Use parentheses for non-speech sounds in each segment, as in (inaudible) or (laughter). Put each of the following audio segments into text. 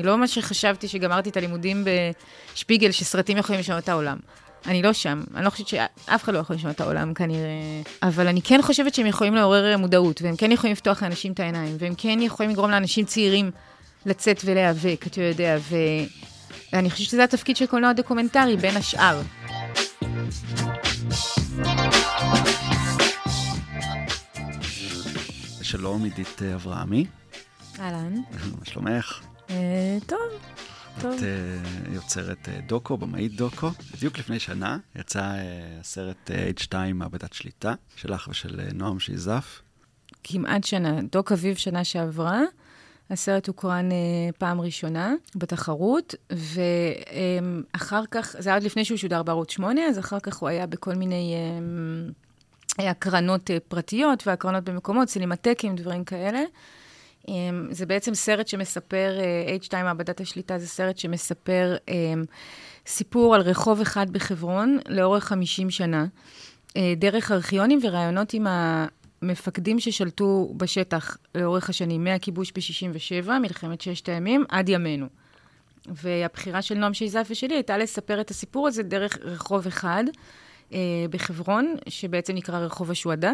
אני לא מה שחשבתי שגמרתי את הלימודים בשפיגל, שסרטים יכולים לשנות את העולם. אני לא שם, אני לא חושבת שאף אחד לא יכול לשנות את העולם כנראה, אבל אני כן חושבת שהם יכולים לעורר מודעות, והם כן יכולים לפתוח לאנשים את העיניים, והם כן יכולים לגרום לאנשים צעירים לצאת ולהיאבק, אתה יודע, ו... ואני חושבת שזה התפקיד של קולנוע דוקומנטרי, בין השאר. שלום, עידית אברהמי. אהלן. מה שלומך? אה, טוב, טוב. את אה, יוצרת אה, דוקו, במאית דוקו. בדיוק לפני שנה יצא הסרט H2 מעבדת שליטה, שלך ושל נועם שיזף. כמעט שנה, דוק אביב שנה שעברה. הסרט הוקרן פעם ראשונה בתחרות, ואחר כך, זה היה עוד לפני שהוא שודר בערוץ 8, אז אחר כך הוא היה בכל מיני הקרנות פרטיות והקרנות במקומות, סינמטקים, דברים כאלה. אמ, זה בעצם סרט שמספר, אה, H2 מעבדת השליטה זה סרט שמספר אמ, סיפור על רחוב אחד בחברון לאורך 50 שנה, אה, דרך ארכיונים וראיונות עם המפקדים ששלטו בשטח לאורך השנים, מהכיבוש ב-67, מלחמת ששת הימים, עד ימינו. והבחירה של נועם שייזף ושלי הייתה לספר את הסיפור הזה דרך רחוב אחד אה, בחברון, שבעצם נקרא רחוב השועדה.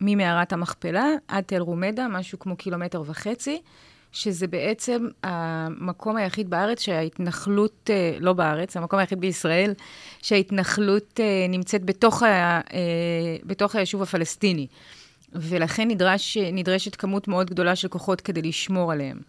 ממערת המכפלה עד תל רומדה, משהו כמו קילומטר וחצי, שזה בעצם המקום היחיד בארץ שההתנחלות, אה, לא בארץ, המקום היחיד בישראל, שההתנחלות אה, נמצאת בתוך, ה, אה, בתוך היישוב הפלסטיני. ולכן נדרש, נדרשת כמות מאוד גדולה של כוחות כדי לשמור עליהם.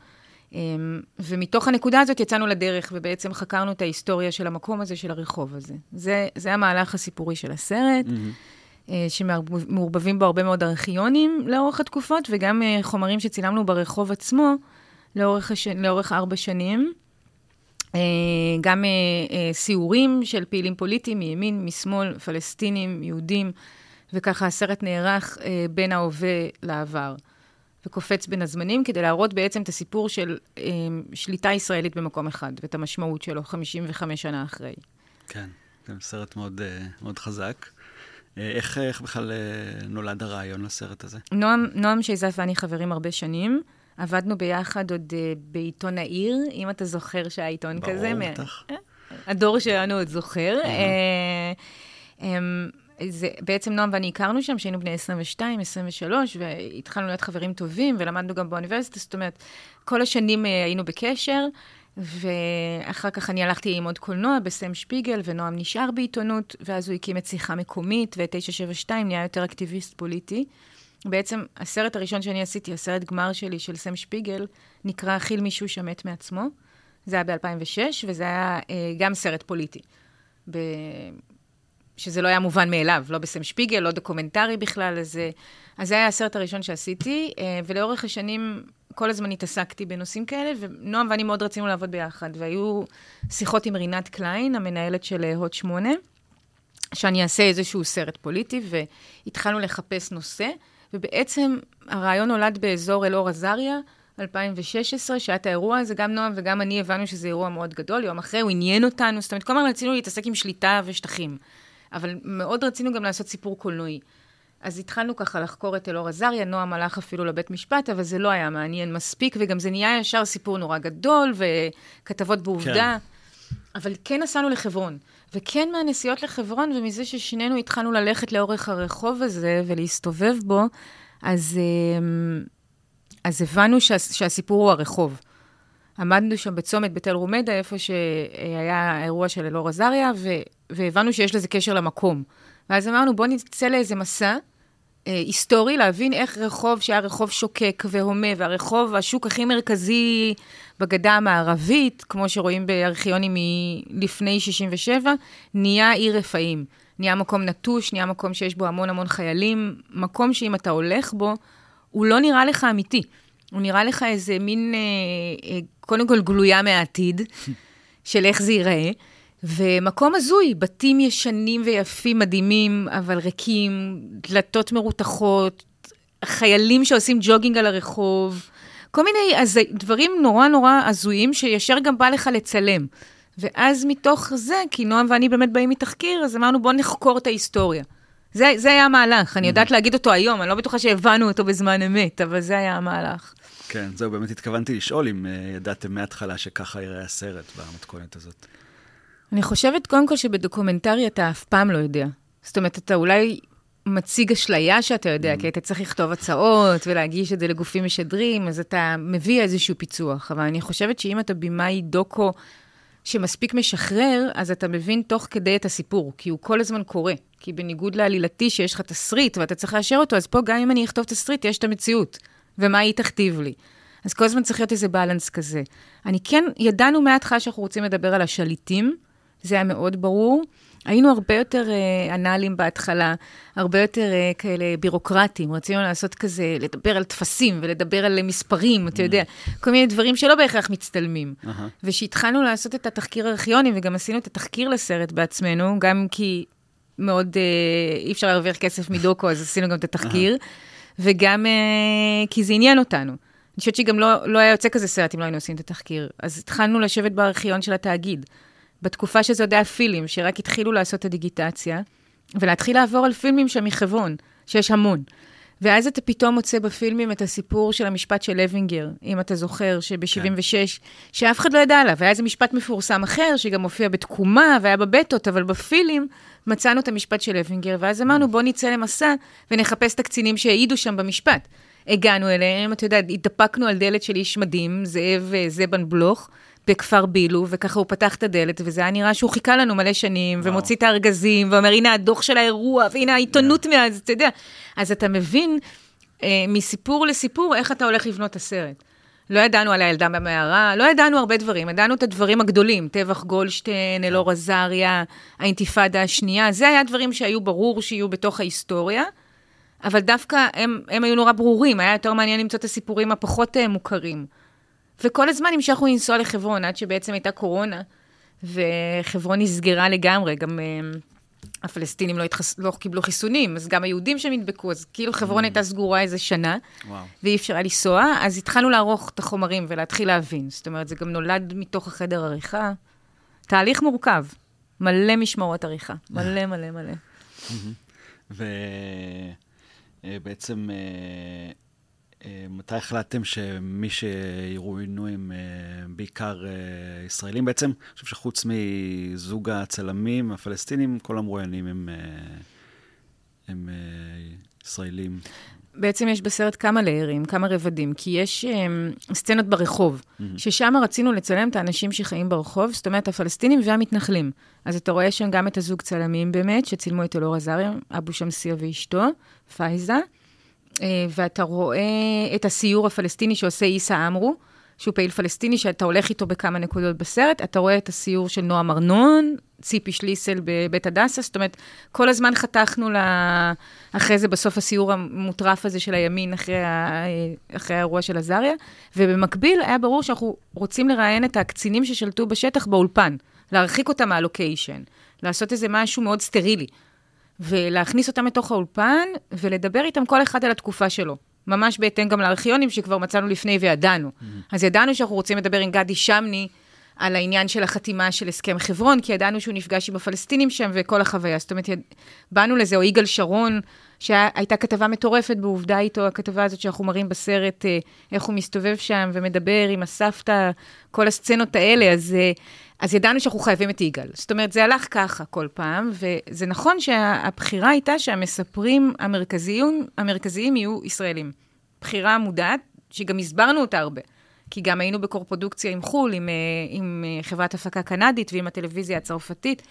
ומתוך הנקודה הזאת יצאנו לדרך, ובעצם חקרנו את ההיסטוריה של המקום הזה, של הרחוב הזה. זה, זה המהלך הסיפורי של הסרט. Mm-hmm. אה, שמעורבבים בו הרבה מאוד ארכיונים לאורך התקופות, וגם אה, חומרים שצילמנו ברחוב עצמו לאורך, הש... לאורך ארבע שנים. אה, גם סיורים של פעילים פוליטיים מימין, משמאל, פלסטינים, יהודים, וככה הסרט נערך בין ההווה לעבר. וקופץ בין הזמנים כדי להראות בעצם את הסיפור של שליטה ישראלית במקום אחד, ואת המשמעות שלו 55 שנה אחרי. כן, זה סרט מאוד, מאוד חזק. אה, איך, איך בכלל אה, נולד הרעיון לסרט הזה? נועם, נועם שייזף ואני חברים הרבה שנים. עבדנו ביחד עוד בעיתון העיר, אם אתה זוכר שהיה עיתון ברור, כזה. ברור, בטח. הדור שלנו עוד זוכר. Um, זה, בעצם נועם ואני הכרנו שם, שהיינו בני 22, 23, והתחלנו להיות חברים טובים, ולמדנו גם באוניברסיטה, זאת אומרת, כל השנים היינו בקשר. ואחר כך אני הלכתי ללמוד קולנוע בסם שפיגל, ונועם נשאר בעיתונות, ואז הוא הקים את שיחה מקומית, ו-972 נהיה יותר אקטיביסט פוליטי. בעצם, הסרט הראשון שאני עשיתי, הסרט גמר שלי של סם שפיגל, נקרא "אכיל מישהו שמת מעצמו". זה היה ב-2006, וזה היה אה, גם סרט פוליטי. ב... שזה לא היה מובן מאליו, לא בסם שפיגל, לא דוקומנטרי בכלל, אז, אה, אז זה היה הסרט הראשון שעשיתי, אה, ולאורך השנים כל הזמן התעסקתי בנושאים כאלה, ונועם ואני מאוד רצינו לעבוד ביחד, והיו שיחות עם רינת קליין, המנהלת של אה, הוט 8, שאני אעשה איזשהו סרט פוליטי, והתחלנו לחפש נושא, ובעצם הרעיון נולד באזור אלאור עזריה, 2016, שהיה את האירוע הזה, גם נועם וגם אני הבנו שזה אירוע מאוד גדול, יום אחרי הוא עניין אותנו, זאת אומרת, כל הזמן רצינו להתעסק עם שליטה ושטחים, אבל מאוד רצינו גם לעשות סיפור קולנועי. אז התחלנו ככה לחקור את אלאור עזריה, נועם הלך אפילו לבית משפט, אבל זה לא היה מעניין מספיק, וגם זה נהיה ישר סיפור נורא גדול, וכתבות בעובדה. כן. אבל כן נסענו לחברון. וכן מהנסיעות לחברון, ומזה ששנינו התחלנו ללכת לאורך הרחוב הזה ולהסתובב בו, אז, אמ, אז הבנו שה, שהסיפור הוא הרחוב. עמדנו שם בצומת בתל רומדה, איפה שהיה האירוע של אלאור עזריה, והבנו שיש לזה קשר למקום. ואז אמרנו, בואו נצא לאיזה מסע היסטורי, להבין איך רחוב שהיה רחוב שוקק והומה, והרחוב, השוק הכי מרכזי בגדה המערבית, כמו שרואים בארכיונים מלפני 67, נהיה עיר רפאים. נהיה מקום נטוש, נהיה מקום שיש בו המון המון חיילים, מקום שאם אתה הולך בו, הוא לא נראה לך אמיתי. הוא נראה לך איזה מין, אה, אה, קודם כל גלויה מהעתיד, של איך זה ייראה. ומקום הזוי, בתים ישנים ויפים, מדהימים, אבל ריקים, דלתות מרותחות, חיילים שעושים ג'וגינג על הרחוב, כל מיני אז, דברים נורא נורא הזויים, שישר גם בא לך לצלם. ואז מתוך זה, כי נועם ואני באמת באים מתחקיר, אז אמרנו, בואו נחקור את ההיסטוריה. זה, זה היה המהלך, אני יודעת mm-hmm. להגיד אותו היום, אני לא בטוחה שהבנו אותו בזמן אמת, אבל זה היה המהלך. כן, זהו, באמת התכוונתי לשאול אם uh, ידעתם מההתחלה שככה יראה הסרט במתכונת הזאת. אני חושבת, קודם כל, שבדוקומנטרי אתה אף פעם לא יודע. זאת אומרת, אתה אולי מציג אשליה שאתה יודע, mm. כי אתה צריך לכתוב הצעות ולהגיש את זה לגופים משדרים, אז אתה מביא איזשהו פיצוח. אבל אני חושבת שאם אתה במאי דוקו שמספיק משחרר, אז אתה מבין תוך כדי את הסיפור, כי הוא כל הזמן קורה. כי בניגוד לעלילתי, שיש לך תסריט ואתה צריך לאשר אותו, אז פה גם אם אני אכתוב תסריט, יש את המציאות. ומה היא תכתיב לי. אז כל הזמן צריך להיות איזה בלנס כזה. אני כן, ידענו מההתחלה שאנחנו רוצים לדבר על השליטים, זה היה מאוד ברור. היינו הרבה יותר uh, אנאליים בהתחלה, הרבה יותר uh, כאלה בירוקרטיים. רצינו לעשות כזה, לדבר על טפסים ולדבר על מספרים, אתה יודע, כל מיני דברים שלא בהכרח מצטלמים. Uh-huh. וכשהתחלנו לעשות את התחקיר הארכיוני, וגם עשינו את התחקיר לסרט בעצמנו, גם כי מאוד, uh, אי אפשר להרוויח כסף מדוקו, אז עשינו גם את התחקיר, uh-huh. וגם uh, כי זה עניין אותנו. אני חושבת שגם לא, לא היה יוצא כזה סרט אם לא היינו עושים את התחקיר. אז התחלנו לשבת בארכיון של התאגיד. בתקופה שזה עוד היה פילים, שרק התחילו לעשות את הדיגיטציה, ולהתחיל לעבור על פילמים שם מחברון, שיש המון. ואז אתה פתאום מוצא בפילמים את הסיפור של המשפט של לוינגר, אם אתה זוכר, שב-76, כן. שאף אחד לא ידע עליו. היה איזה משפט מפורסם אחר, שגם מופיע בתקומה והיה בבטות, אבל בפילים מצאנו את המשפט של לוינגר, ואז אמרנו, בוא נצא למסע ונחפש את הקצינים שהעידו שם במשפט. הגענו אליהם, אתה יודע, התדפקנו על דלת של איש מדהים, זאב אה, זבן בלוך, בכפר בילו, וככה הוא פתח את הדלת, וזה היה נראה שהוא חיכה לנו מלא שנים, וואו. ומוציא את הארגזים, ואומר, הנה הדוח של האירוע, והנה העיתונות yeah. מאז, אתה יודע. אז אתה מבין אה, מסיפור לסיפור איך אתה הולך לבנות את הסרט. לא ידענו על הילדה במערה, לא ידענו הרבה דברים, ידענו את הדברים הגדולים, טבח גולדשטיין, אלאור עזריה, האינתיפאדה השנייה, זה היה דברים שהיו ברור שיהיו בתוך ההיסטוריה, אבל דווקא הם, הם היו נורא ברורים, היה יותר מעניין למצוא את הסיפורים הפחות uh, מוכרים. וכל הזמן המשכנו לנסוע לחברון, עד שבעצם הייתה קורונה, וחברון נסגרה לגמרי, גם uh, הפלסטינים לא, התחס... לא קיבלו חיסונים, אז גם היהודים שם נדבקו, אז כאילו חברון mm. הייתה סגורה איזה שנה, וואו. ואי אפשר היה לנסוע, אז התחלנו לערוך את החומרים ולהתחיל להבין. זאת אומרת, זה גם נולד מתוך החדר עריכה. תהליך מורכב, מלא משמרות עריכה, (laughs) מלא מלא מלא. ובעצם... אה, אה, מתי החלטתם שמי שירואיינו הם אה, בעיקר אה, ישראלים? בעצם, אני חושב שחוץ מזוג הצלמים הפלסטינים, כל המרואיינים הם, הם ישראלים. בעצם יש בסרט כמה ליירים, כמה רבדים, כי יש um, סצנות ברחוב, mm-hmm. ששם רצינו לצלם את האנשים שחיים ברחוב, זאת אומרת, הפלסטינים והמתנחלים. אז אתה רואה שם גם את הזוג צלמים באמת, שצילמו את אלאור עזריה, אבו שמסיה ואשתו, פייזה. אה, ואתה רואה את הסיור הפלסטיני שעושה עיסא עמרו, שהוא פעיל פלסטיני, שאתה הולך איתו בכמה נקודות בסרט, אתה רואה את הסיור של נועם ארנון, ציפי שליסל בבית הדסה, זאת אומרת, כל הזמן חתכנו לה... אחרי זה, בסוף הסיור המוטרף הזה של הימין, אחרי, ה... אחרי האירוע של עזריה, ובמקביל היה ברור שאנחנו רוצים לראיין את הקצינים ששלטו בשטח באולפן, להרחיק אותם מהלוקיישן, לעשות איזה משהו מאוד סטרילי. ולהכניס אותם לתוך האולפן, ולדבר איתם כל אחד על התקופה שלו. ממש בהתאם גם לארכיונים שכבר מצאנו לפני וידענו. Mm-hmm. אז ידענו שאנחנו רוצים לדבר עם גדי שמני על העניין של החתימה של הסכם חברון, כי ידענו שהוא נפגש עם הפלסטינים שם וכל החוויה. זאת אומרת, יד... באנו לזה, או יגאל שרון, שהייתה כתבה מטורפת בעובדה איתו, הכתבה הזאת שאנחנו מראים בסרט, אה, איך הוא מסתובב שם ומדבר עם הסבתא, כל הסצנות האלה, אז... אז ידענו שאנחנו חייבים את יגאל. זאת אומרת, זה הלך ככה כל פעם, וזה נכון שהבחירה הייתה שהמספרים המרכזיים, המרכזיים יהיו ישראלים. בחירה מודעת, שגם הסברנו אותה הרבה. כי גם היינו בקורפרודוקציה עם חו"ל, עם, אה, עם אה, חברת הפקה קנדית ועם הטלוויזיה הצרפתית.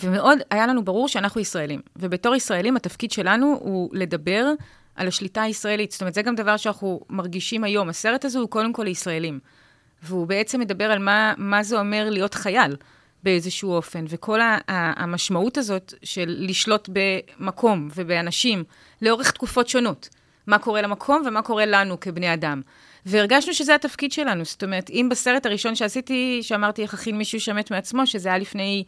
ומאוד היה לנו ברור שאנחנו ישראלים. ובתור ישראלים, התפקיד שלנו הוא לדבר על השליטה הישראלית. זאת אומרת, זה גם דבר שאנחנו מרגישים היום. הסרט הזה הוא קודם כל לישראלים. והוא בעצם מדבר על מה, מה זה אומר להיות חייל באיזשהו אופן, וכל ה, ה, המשמעות הזאת של לשלוט במקום ובאנשים לאורך תקופות שונות. מה קורה למקום ומה קורה לנו כבני אדם. והרגשנו שזה התפקיד שלנו. זאת אומרת, אם בסרט הראשון שעשיתי, שאמרתי איך הכין מישהו שמת מעצמו, שזה היה לפני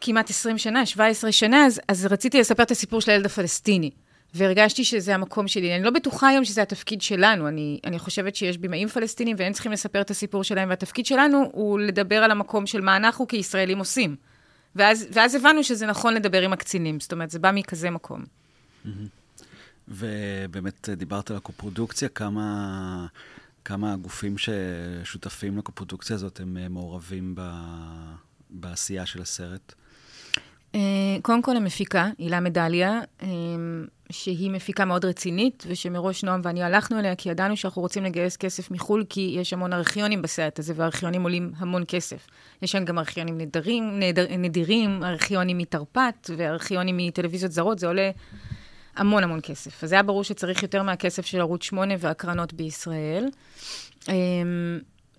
כמעט 20 שנה, 17 שנה, אז, אז רציתי לספר את הסיפור של הילד הפלסטיני. והרגשתי שזה המקום שלי. אני לא בטוחה היום שזה התפקיד שלנו. אני, אני חושבת שיש בימאים פלסטינים והם צריכים לספר את הסיפור שלהם, והתפקיד שלנו הוא לדבר על המקום של מה אנחנו כישראלים עושים. ואז, ואז הבנו שזה נכון לדבר עם הקצינים, זאת אומרת, זה בא מכזה מקום. ובאמת דיברת על הקופרודוקציה, כמה, כמה הגופים ששותפים לקופרודוקציה הזאת הם מעורבים ב, בעשייה של הסרט? אה, קודם כל המפיקה, הילה מדליה, אה, שהיא מפיקה מאוד רצינית, ושמראש נועם ואני הלכנו אליה, כי ידענו שאנחנו רוצים לגייס כסף מחו"ל, כי יש המון ארכיונים בסרט הזה, והארכיונים עולים המון כסף. יש שם גם ארכיונים נדרים, נדר, נדירים, ארכיונים מתרפ"ט, וארכיונים מטלוויזיות זרות, זה עולה המון המון כסף. אז היה ברור שצריך יותר מהכסף של ערוץ 8 והקרנות בישראל.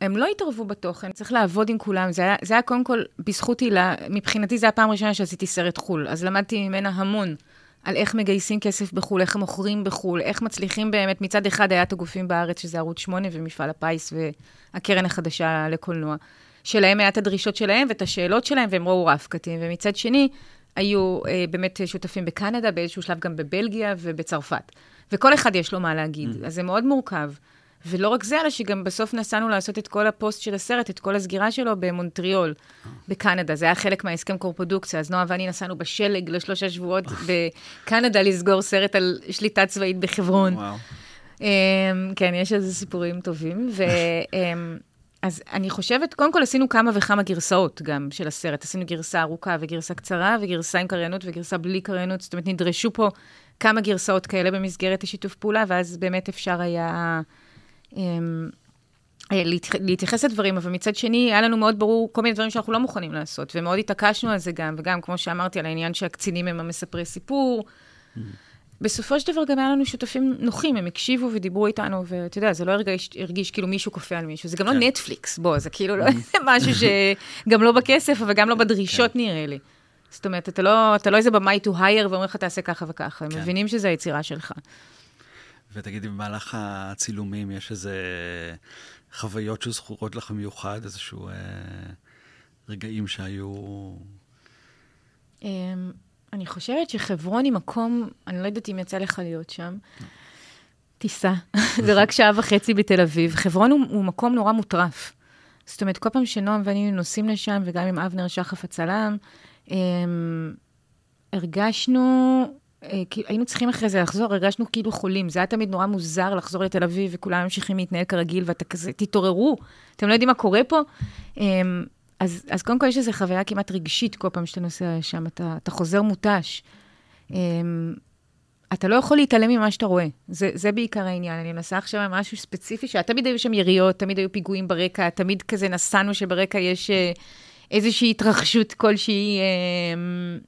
הם לא התערבו בתוכן, צריך לעבוד עם כולם. זה היה, זה היה קודם כל בזכות הילה, מבחינתי זו הפעם הראשונה שעשיתי סרט חו"ל, אז למדתי ממנה המון על איך מגייסים כסף בחו"ל, איך מוכרים בחו"ל, איך מצליחים באמת, מצד אחד היה את הגופים בארץ, שזה ערוץ 8 ומפעל הפיס והקרן החדשה לקולנוע, שלהם היה את הדרישות שלהם ואת השאלות שלהם, והם ראו רף קטין, ומצד שני, היו אה, באמת שותפים בקנדה, באיזשהו שלב גם בבלגיה ובצרפת. וכל אחד יש לו מה להגיד, mm. אז זה מאוד מורכב. ולא רק זה, אלא שגם בסוף נסענו לעשות את כל הפוסט של הסרט, את כל הסגירה שלו במונטריאול, בקנדה. זה היה חלק מההסכם קורפרודוקציה, אז נועה ואני נסענו בשלג לשלושה שבועות בקנדה לסגור סרט על שליטה צבאית בחברון. Um, כן, יש איזה סיפורים טובים. ו, um, (laughs) אז אני חושבת, קודם כל עשינו כמה וכמה גרסאות גם של הסרט. עשינו גרסה ארוכה וגרסה קצרה, וגרסה עם קריינות וגרסה בלי קריינות. זאת אומרת, נדרשו פה כמה גרסאות כאלה במסגרת השיתוף פעולה, ואז באמת אפשר היה... אמ, אה, להתייחס לדברים, אבל מצד שני, היה לנו מאוד ברור כל מיני דברים שאנחנו לא מוכנים לעשות, ומאוד התעקשנו על זה גם, וגם, כמו שאמרתי, על העניין שהקצינים הם המספרי סיפור. בסופו של דבר גם היה לנו שותפים נוחים, הם הקשיבו ודיברו איתנו, ואתה יודע, זה לא הרגיש, הרגיש כאילו מישהו כופה על מישהו, זה גם לא כן. לא נטפליקס, בוא, זה כאילו לא mm-hmm. משהו שגם לא בכסף, אבל גם לא בדרישות כן. נראה לי. זאת אומרת, אתה לא, אתה לא איזה במאי to hire ואומר לך, תעשה ככה וככה, הם כן. מבינים שזה היצירה שלך. ותגידי, במהלך הצילומים יש איזה חוויות שזכורות לך מיוחד, איזשהו אה, רגעים שהיו... Um, אני חושבת שחברון היא מקום, אני לא יודעת אם יצא לך להיות שם. טיסה, (laughs) זה רק שעה וחצי בתל אביב. חברון הוא, הוא מקום נורא מוטרף. זאת אומרת, כל פעם שנועם ואני נוסעים לשם, וגם עם אבנר שחף הצלם, um, הרגשנו אה, היינו צריכים אחרי זה לחזור, הרגשנו כאילו חולים. זה היה תמיד נורא מוזר לחזור לתל אביב, וכולם ממשיכים להתנהל כרגיל, ואתה כזה, תתעוררו, אתם לא יודעים מה קורה פה. אמ, אז, אז קודם כל יש איזו חוויה כמעט רגשית כל פעם שאתה נוסע שם, אתה, אתה חוזר מותש. אמ, אתה לא יכול להתעלם ממה שאתה רואה. זה, זה בעיקר העניין. אני מנסה עכשיו על משהו ספציפי, שתמיד היו שם יריות, תמיד היו פיגועים ברקע, תמיד כזה נסענו שברקע יש אה, איזושהי התרחשות כלשהי. אמ,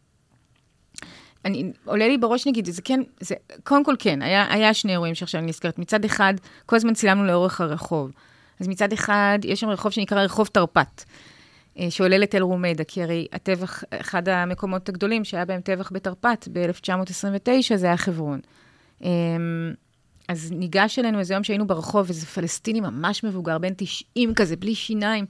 אני, עולה לי בראש, נגיד, זה כן, זה, קודם כל כן, היה, היה שני אירועים שעכשיו אני נזכרת. מצד אחד, כל הזמן צילמנו לאורך הרחוב. אז מצד אחד, יש שם רחוב שנקרא רחוב תרפ"ט, אה, שעולה לתל רומדה, כי הרי הטבח, אחד המקומות הגדולים שהיה בהם טבח בתרפ"ט ב-1929, זה היה חברון. אז ניגש אלינו איזה יום שהיינו ברחוב, איזה פלסטיני ממש מבוגר, בן 90 כזה, בלי שיניים.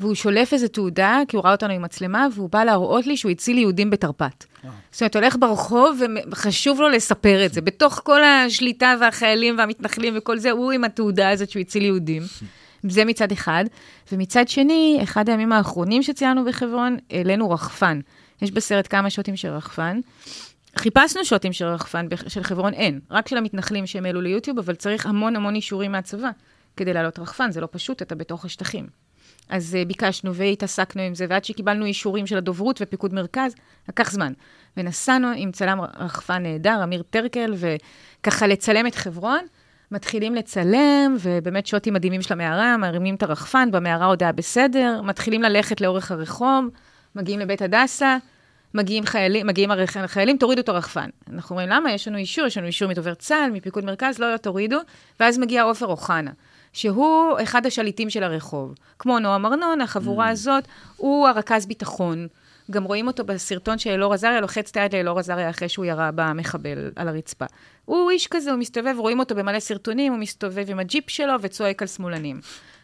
והוא שולף איזו תעודה, כי הוא ראה אותנו עם מצלמה, והוא בא להראות לי שהוא הציל יהודים בתרפ"ט. זאת אומרת, הולך ברחוב וחשוב לו לספר את זה. בתוך כל השליטה והחיילים והמתנחלים וכל זה, הוא עם התעודה הזאת שהוא הציל יהודים. (laughs) זה מצד אחד. ומצד שני, אחד הימים האחרונים שציינו בחברון, העלינו רחפן. יש בסרט כמה שוטים של רחפן. חיפשנו שוטים של רחפן, של חברון אין, רק של המתנחלים שהם העלו ליוטיוב, אבל צריך המון המון אישורים מהצבא כדי לעלות רחפן, זה לא פשוט, אתה בתוך השטחים. אז uh, ביקשנו והתעסקנו עם זה, ועד שקיבלנו אישורים של הדוברות ופיקוד מרכז, לקח זמן. ונסענו עם צלם רחפן נהדר, אמיר טרקל, וככה לצלם את חברון. מתחילים לצלם, ובאמת שוטים מדהימים של המערה, מרימים את הרחפן, במערה עוד היה בסדר, מתחילים ללכת לאורך הרחוב, מגיעים לבית הדסה, מגיעים חיילים, מגיעים החיילים, תורידו את הרחפן. אנחנו אומרים, למה? יש לנו אישור, יש לנו אישור מדובר צה"ל, מפיקוד מרכז, לא, לא תורידו, ואז מגיע עופר אוחנה. שהוא אחד השליטים של הרחוב. כמו נועם ארנון, החבורה mm. הזאת, הוא הרכז ביטחון. גם רואים אותו בסרטון של אלאור עזריה, לוחץ את היד לאלאור עזריה אחרי שהוא ירה במחבל על הרצפה. הוא איש כזה, הוא מסתובב, רואים אותו במלא סרטונים, הוא מסתובב עם הג'יפ שלו וצועק על שמאלנים.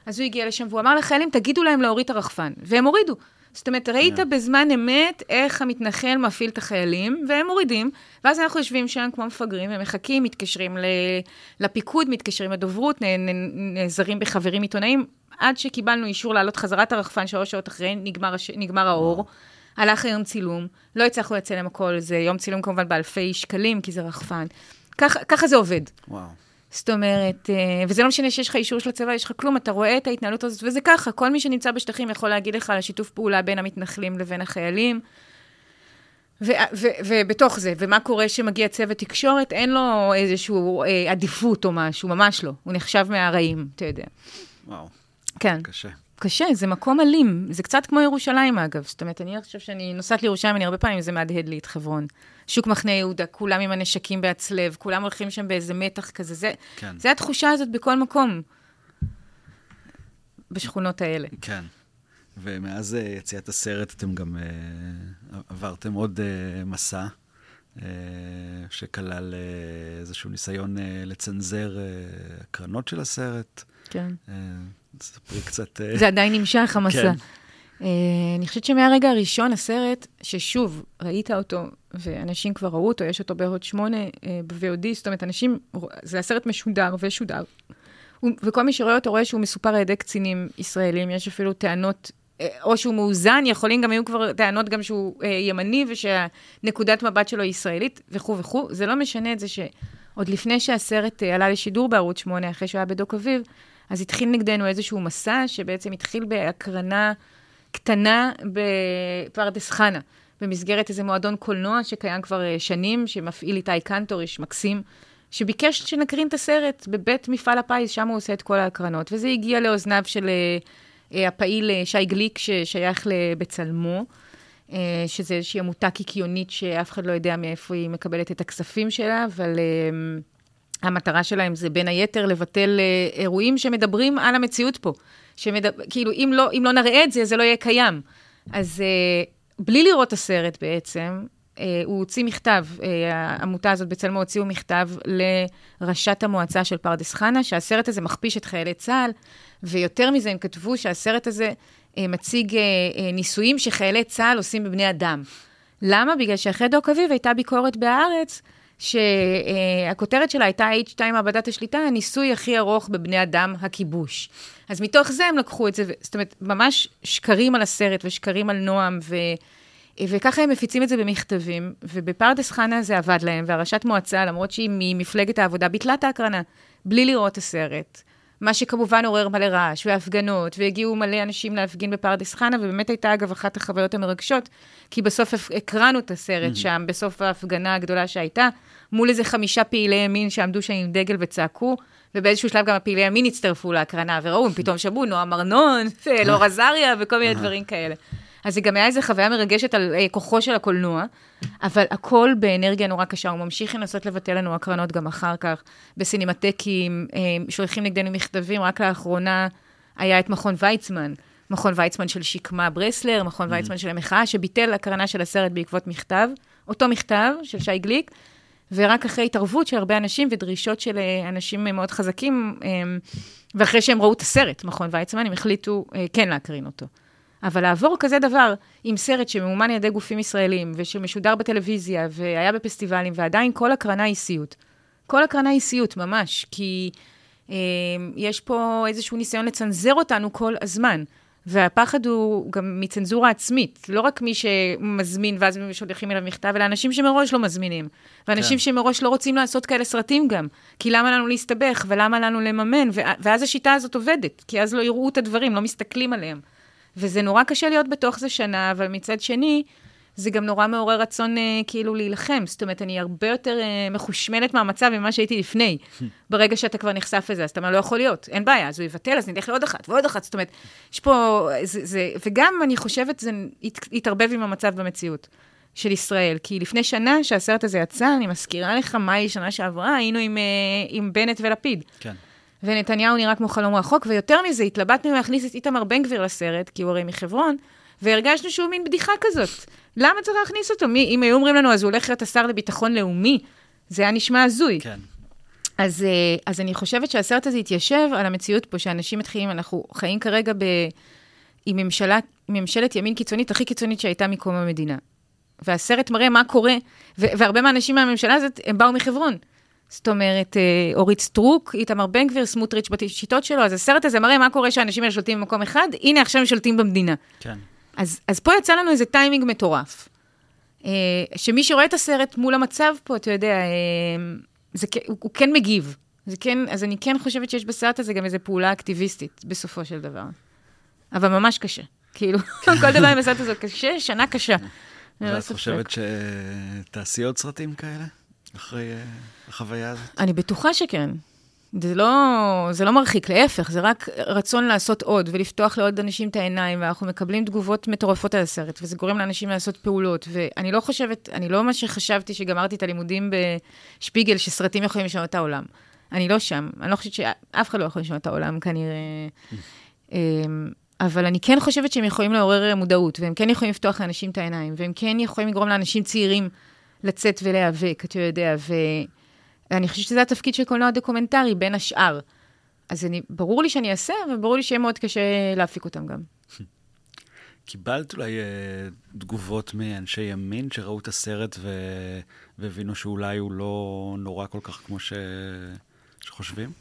אז הוא הגיע לשם והוא אמר לחיילים, תגידו להם להוריד את הרחפן. והם הורידו. זאת אומרת, ראית yeah. בזמן אמת איך המתנחל מפעיל את החיילים, והם מורידים, ואז אנחנו יושבים שם כמו מפגרים ומחכים, מתקשרים לפיקוד, מתקשרים לדוברות, נעזרים בחברים עיתונאים, עד שקיבלנו אישור לעלות חזרת הרחפן שלוש שעות אחרי, נגמר, הש... נגמר האור. הלך היום צילום, לא הצלחנו לצלם הכל, זה יום צילום כמובן באלפי שקלים, כי זה רחפן. ככה, ככה זה עובד. וואו. זאת אומרת, אה, וזה לא משנה שיש לך אישור של הצבא, יש לך כלום, אתה רואה את ההתנהלות הזאת, וזה ככה, כל מי שנמצא בשטחים יכול להגיד לך על השיתוף פעולה בין המתנחלים לבין החיילים. ו- ו- ובתוך זה, ומה קורה כשמגיע צוות תקשורת, אין לו איזושהי אה, עדיפות או משהו, ממש לא. הוא נחשב מהרעים, אתה יודע. וואו, כן. קשה. קשה, זה מקום אלים. זה קצת כמו ירושלים, אגב. זאת אומרת, אני חושב שאני נוסעת לירושלים, אני הרבה פעמים, זה מהדהד לי את חברון. שוק מחנה יהודה, כולם עם הנשקים בהצלב, כולם הולכים שם באיזה מתח כזה. זה, כן. זה התחושה הזאת בכל מקום, בשכונות האלה. כן. ומאז אה, יציאת הסרט אתם גם אה, עברתם עוד אה, מסע, שכלל איזשהו ניסיון לצנזר הקרנות של הסרט. כן. אה, ספרי קצת... אה, זה עדיין נמשך, המסע. כן. Uh, אני חושבת שמהרגע הראשון, הסרט, ששוב, ראית אותו, ואנשים כבר ראו אותו, יש אותו בעוד שמונה uh, ב-VOD, זאת אומרת, אנשים, זה הסרט משודר ושודר. הוא- וכל מי שרואה אותו רואה שהוא מסופר על ידי קצינים ישראלים, יש אפילו טענות, אה, או שהוא מאוזן, יכולים גם, היו כבר טענות גם שהוא uh, ימני, ושהנקודת מבט שלו היא ישראלית, וכו' וכו'. זה לא משנה את זה שעוד לפני שהסרט uh, עלה לשידור בערוץ 8, אחרי שהוא היה בדוק אביב, אז התחיל נגדנו איזשהו מסע, שבעצם התחיל בהקרנה קטנה בפרדס חנה, במסגרת איזה מועדון קולנוע שקיים כבר אה, שנים, שמפעיל איתי קנטור, איש מקסים, שביקש שנקרין את הסרט בבית מפעל הפיס, שם הוא עושה את כל ההקרנות. וזה הגיע לאוזניו של אה, אה, הפעיל אה, שי גליק, ששייך לבצלמו, אה, שזה איזושהי עמותה קיקיונית שאף אחד לא יודע מאיפה היא מקבלת את הכספים שלה, אבל... אה, המטרה שלהם זה בין היתר לבטל אה, אירועים שמדברים על המציאות פה. שמדבר, כאילו, אם לא, אם לא נראה את זה, זה לא יהיה קיים. אז אה, בלי לראות את הסרט בעצם, אה, הוא הוציא מכתב, אה, העמותה הזאת בצלמו הוציאו מכתב לראשת המועצה של פרדס חנה, שהסרט הזה מכפיש את חיילי צה"ל, ויותר מזה, הם כתבו שהסרט הזה אה, מציג אה, אה, ניסויים שחיילי צה"ל עושים בבני אדם. למה? בגלל שאחרי דוק אביב הייתה ביקורת בהארץ, שהכותרת שלה הייתה H2 מעבדת השליטה, הניסוי הכי ארוך בבני אדם, הכיבוש. אז מתוך זה הם לקחו את זה, זאת אומרת, ממש שקרים על הסרט ושקרים על נועם, ו... וככה הם מפיצים את זה במכתבים, ובפרדס חנה זה עבד להם, והראשת מועצה, למרות שהיא ממפלגת העבודה, ביטלה את ההקרנה, בלי לראות את הסרט. מה שכמובן עורר מלא רעש, והפגנות, והגיעו מלא אנשים להפגין בפרדס חנה, ובאמת הייתה, אגב, אחת החוויות המרגשות, כי בסוף הקרנו את הסרט שם, בסוף ההפגנה הגדולה שהייתה, מול איזה חמישה פעילי ימין שעמדו שם עם דגל וצעקו, ובאיזשהו שלב גם הפעילי ימין הצטרפו להקרנה, וראו, הם פתאום שמעו נועם ארנון, אלאור עזריה, וכל מיני דברים כאלה. אז זה גם היה איזו חוויה מרגשת על אה, כוחו של הקולנוע, אבל הכל באנרגיה נורא קשה. הוא ממשיך לנסות לבטל לנו הקרנות גם אחר כך, בסינמטקים, אה, שולחים נגדנו מכתבים. רק לאחרונה היה את מכון ויצמן, מכון ויצמן של שקמה ברסלר, מכון ויצמן של המחאה, שביטל הקרנה של הסרט בעקבות מכתב, אותו מכתב של שי גליק, ורק אחרי התערבות של הרבה אנשים ודרישות של אה, אנשים מאוד חזקים, אה, ואחרי שהם ראו את הסרט, מכון ויצמן, הם החליטו אה, כן להקרין אותו. אבל לעבור כזה דבר עם סרט שממומן על ידי גופים ישראלים, ושמשודר בטלוויזיה, והיה בפסטיבלים, ועדיין כל הקרנה היא סיוט. כל הקרנה היא סיוט, ממש, כי אה, יש פה איזשהו ניסיון לצנזר אותנו כל הזמן. והפחד הוא גם מצנזורה עצמית, לא רק מי שמזמין ואז שולחים אליו מכתב, אלא אנשים שמראש לא מזמינים. ואנשים כן. שמראש לא רוצים לעשות כאלה סרטים גם. כי למה לנו להסתבך ולמה לנו לממן? ואז השיטה הזאת עובדת, כי אז לא יראו את הדברים, לא מסתכלים עליהם. וזה נורא קשה להיות בתוך זה שנה, אבל מצד שני, זה גם נורא מעורר רצון אה, כאילו להילחם. זאת אומרת, אני הרבה יותר אה, מחושמלת מהמצב ממה שהייתי לפני. (laughs) ברגע שאתה כבר נחשף לזה, אז אתה אומר, לא יכול להיות, אין בעיה, אז הוא יבטל, אז נלך לעוד אחת ועוד אחת. זאת אומרת, יש פה, זה, זה, וגם אני חושבת, זה הת, התערבב עם המצב במציאות של ישראל. כי לפני שנה, שהסרט הזה יצא, אני מזכירה לך, מאי שנה שעברה, היינו עם, אה, עם בנט ולפיד. כן. ונתניהו נראה כמו חלום רחוק, ויותר מזה, התלבטנו אם להכניס את איתמר בן גביר לסרט, כי הוא הרי מחברון, והרגשנו שהוא מין בדיחה כזאת. למה צריך להכניס אותו? מי, אם היו אומרים לנו, אז הוא הולך להיות השר לביטחון לאומי, זה היה נשמע הזוי. כן. אז, אה, אז אני חושבת שהסרט הזה התיישב על המציאות פה, שאנשים מתחילים, אנחנו חיים כרגע ב... עם ממשלה, ממשלת ימין קיצונית הכי קיצונית שהייתה מקום המדינה. והסרט מראה מה קורה, והרבה מהאנשים מהממשלה הזאת, הם באו מחברון. זאת אומרת, אה, אורית סטרוק, איתמר בן גביר, סמוטריץ' בשיטות שלו, אז הסרט הזה מראה מה קורה כשאנשים האלה שולטים במקום אחד, הנה עכשיו הם שולטים במדינה. כן. אז, אז פה יצא לנו איזה טיימינג מטורף. אה, שמי שרואה את הסרט מול המצב פה, אתה יודע, אה, זה, הוא, הוא כן מגיב. זה כן, אז אני כן חושבת שיש בסרט הזה גם איזו פעולה אקטיביסטית, בסופו של דבר. אבל ממש קשה. כאילו, (laughs) כל דבר עם הסרט הזה קשה, שנה קשה. ואת חושבת שתעשי עוד סרטים כאלה? אחרי uh, החוויה הזאת? אני בטוחה שכן. זה לא, זה לא מרחיק, להפך, זה רק רצון לעשות עוד ולפתוח לעוד אנשים את העיניים, ואנחנו מקבלים תגובות מטורפות על הסרט, וזה גורם לאנשים לעשות פעולות. ואני לא חושבת, אני לא מה שחשבתי שגמרתי את הלימודים בשפיגל, שסרטים יכולים לשנות את העולם. אני לא שם. אני לא חושבת שאף אחד לא יכול לשנות את העולם, כנראה. אמ, אבל אני כן חושבת שהם יכולים לעורר מודעות, והם כן יכולים לפתוח לאנשים את העיניים, והם כן יכולים לגרום לאנשים צעירים לצאת ולהיאבק, אתה יודע, ואני חושבת שזה התפקיד של קולנוע דוקומנטרי, בין השאר. אז אני, ברור לי שאני אעשה, אבל ברור לי שיהיה מאוד קשה להפיק אותם גם. קיבלת אולי אה, תגובות מאנשי ימין שראו את הסרט ו... והבינו שאולי הוא לא נורא כל כך כמו ש... שחושבים?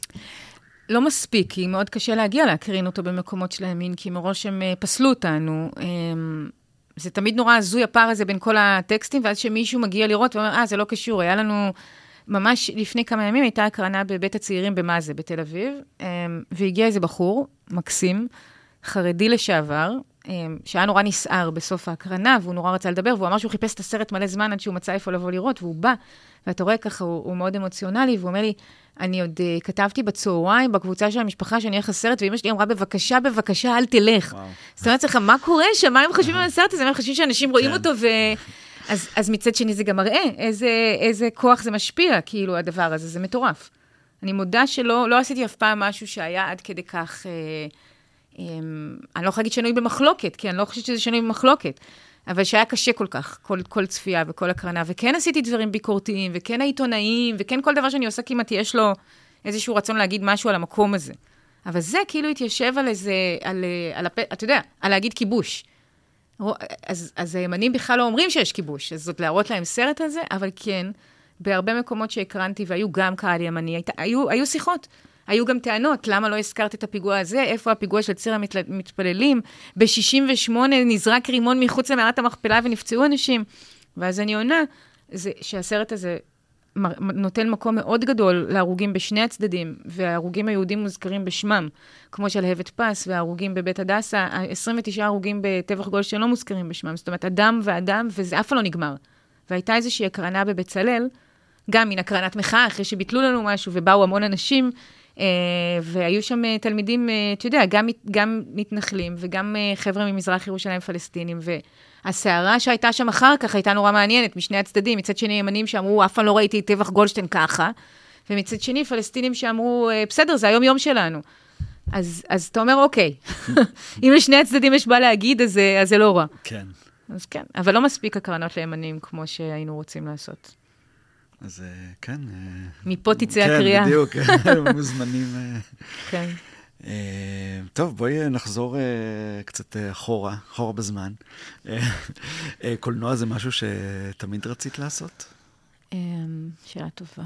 לא מספיק, כי מאוד קשה להגיע להקרין אותו במקומות של הימין, כי מראש הם uh, פסלו אותנו. Um, זה תמיד נורא הזוי הפער הזה בין כל הטקסטים, ואז שמישהו מגיע לראות ואומר, אה, זה לא קשור, היה לנו... ממש לפני כמה ימים הייתה הקרנה בבית הצעירים במאזה, בתל אביב, um, והגיע איזה בחור, מקסים, חרדי לשעבר, um, שהיה נורא נסער בסוף ההקרנה, והוא נורא רצה לדבר, והוא אמר שהוא חיפש את הסרט מלא זמן עד שהוא מצא איפה לבוא לראות, והוא בא, ואתה רואה ככה, הוא, הוא מאוד אמוציונלי, והוא אומר לי, אני עוד uh, כתבתי בצהריים בקבוצה של המשפחה שאני אלך לסרט, ואימא שלי אמרה, בבקשה, בבקשה, אל תלך. וואו. זאת אומרת לך, מה קורה שם? מה הם חושבים על הסרט הזה? הם חושבים שאנשים רואים כן. אותו ו... אז, אז מצד שני זה גם מראה איזה, איזה כוח זה משפיע, כאילו, הדבר הזה, זה מטורף. אני מודה שלא לא עשיתי אף פעם משהו שהיה עד כדי כך, אה, אה, אני לא יכולה להגיד שנוי במחלוקת, כי אני לא חושבת שזה שנוי במחלוקת. אבל שהיה קשה כל כך, כל, כל צפייה וכל הקרנה, וכן עשיתי דברים ביקורתיים, וכן העיתונאים, וכן כל דבר שאני עושה כמעט יש לו איזשהו רצון להגיד משהו על המקום הזה. אבל זה כאילו התיישב על איזה, על, על הפ... אתה יודע, על להגיד כיבוש. אז, אז הימנים בכלל לא אומרים שיש כיבוש, אז זאת להראות להם סרט על זה, אבל כן, בהרבה מקומות שהקרנתי, והיו גם קהל ימני, היית, היו, היו שיחות. היו גם טענות, למה לא הזכרת את הפיגוע הזה? איפה הפיגוע של ציר המתפללים? ב-68 נזרק רימון מחוץ למערת המכפלה ונפצעו אנשים. ואז אני עונה, זה שהסרט הזה נותן מקום מאוד גדול להרוגים בשני הצדדים, וההרוגים היהודים מוזכרים בשמם, כמו שלהבת פס, וההרוגים בבית הדסה, 29 הרוגים בטבח גולדשטיין לא מוזכרים בשמם. זאת אומרת, אדם ואדם, וזה אף פעם לא נגמר. והייתה איזושהי הקרנה בבצלאל, גם מן הקרנת מחאה, אחרי שביטלו לנו משהו, ובאו המון אנשים, והיו שם אה, תלמידים, אה, אתה יודע, גם, גם מתנחלים וגם חבר'ה ממזרח ירושלים פלסטינים, והסערה שהייתה שם אחר כך הייתה נורא מעניינת משני הצדדים. מצד שני, ימנים שאמרו, אף פעם לא ראיתי את טבח גולדשטיין ככה, ומצד שני, פלסטינים שאמרו, בסדר, זה היום-יום שלנו. אז, אז אתה אומר, אוקיי, (laughs) אם לשני הצדדים יש מה להגיד, אז, אז זה לא רע. כן. אז כן, אבל לא מספיק הקרנות לימנים כמו שהיינו רוצים לעשות. אז אה, כן. אה, מפה תצא כן, הקריאה. (laughs) כן, בדיוק, מוזמנים. אה. כן. טוב, בואי נחזור קצת אחורה, אחורה בזמן. קולנוע זה משהו שתמיד רצית לעשות? שאלה טובה.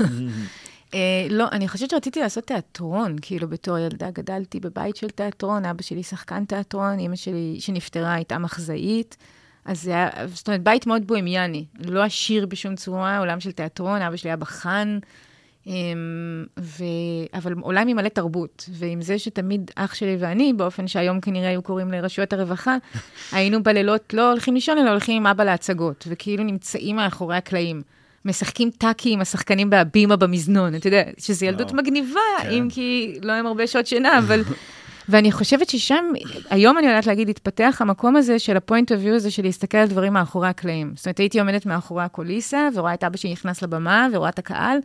(laughs) לא, אני חושבת שרציתי לעשות תיאטרון, כאילו בתור ילדה גדלתי בבית של תיאטרון, אבא שלי שחקן תיאטרון, אימא שלי שנפטרה הייתה מחזאית. אז זה היה, זאת אומרת, בית מאוד בוהמיאני, לא עשיר בשום צורה, עולם של תיאטרון, אבא שלי היה בחן, אמ, ו... אבל עולם עם מלא תרבות, ועם זה שתמיד אח שלי ואני, באופן שהיום כנראה היו קוראים לרשויות הרווחה, (laughs) היינו בלילות לא הולכים לישון, אלא הולכים עם אבא להצגות, וכאילו נמצאים מאחורי הקלעים. משחקים טאקי עם השחקנים בהבימה במזנון, אתה יודע, שזו ילדות מגניבה, כן. אם כי לא עם הרבה שעות שינה, אבל (laughs) ואני חושבת ששם, היום אני יודעת להגיד, התפתח המקום הזה של ה point of view הזה של להסתכל על דברים מאחורי הקלעים. זאת אומרת, הייתי עומדת מאחורי הקוליסה, ורואה את אבא שלי נכנס לבמה, ורואה את הקהל,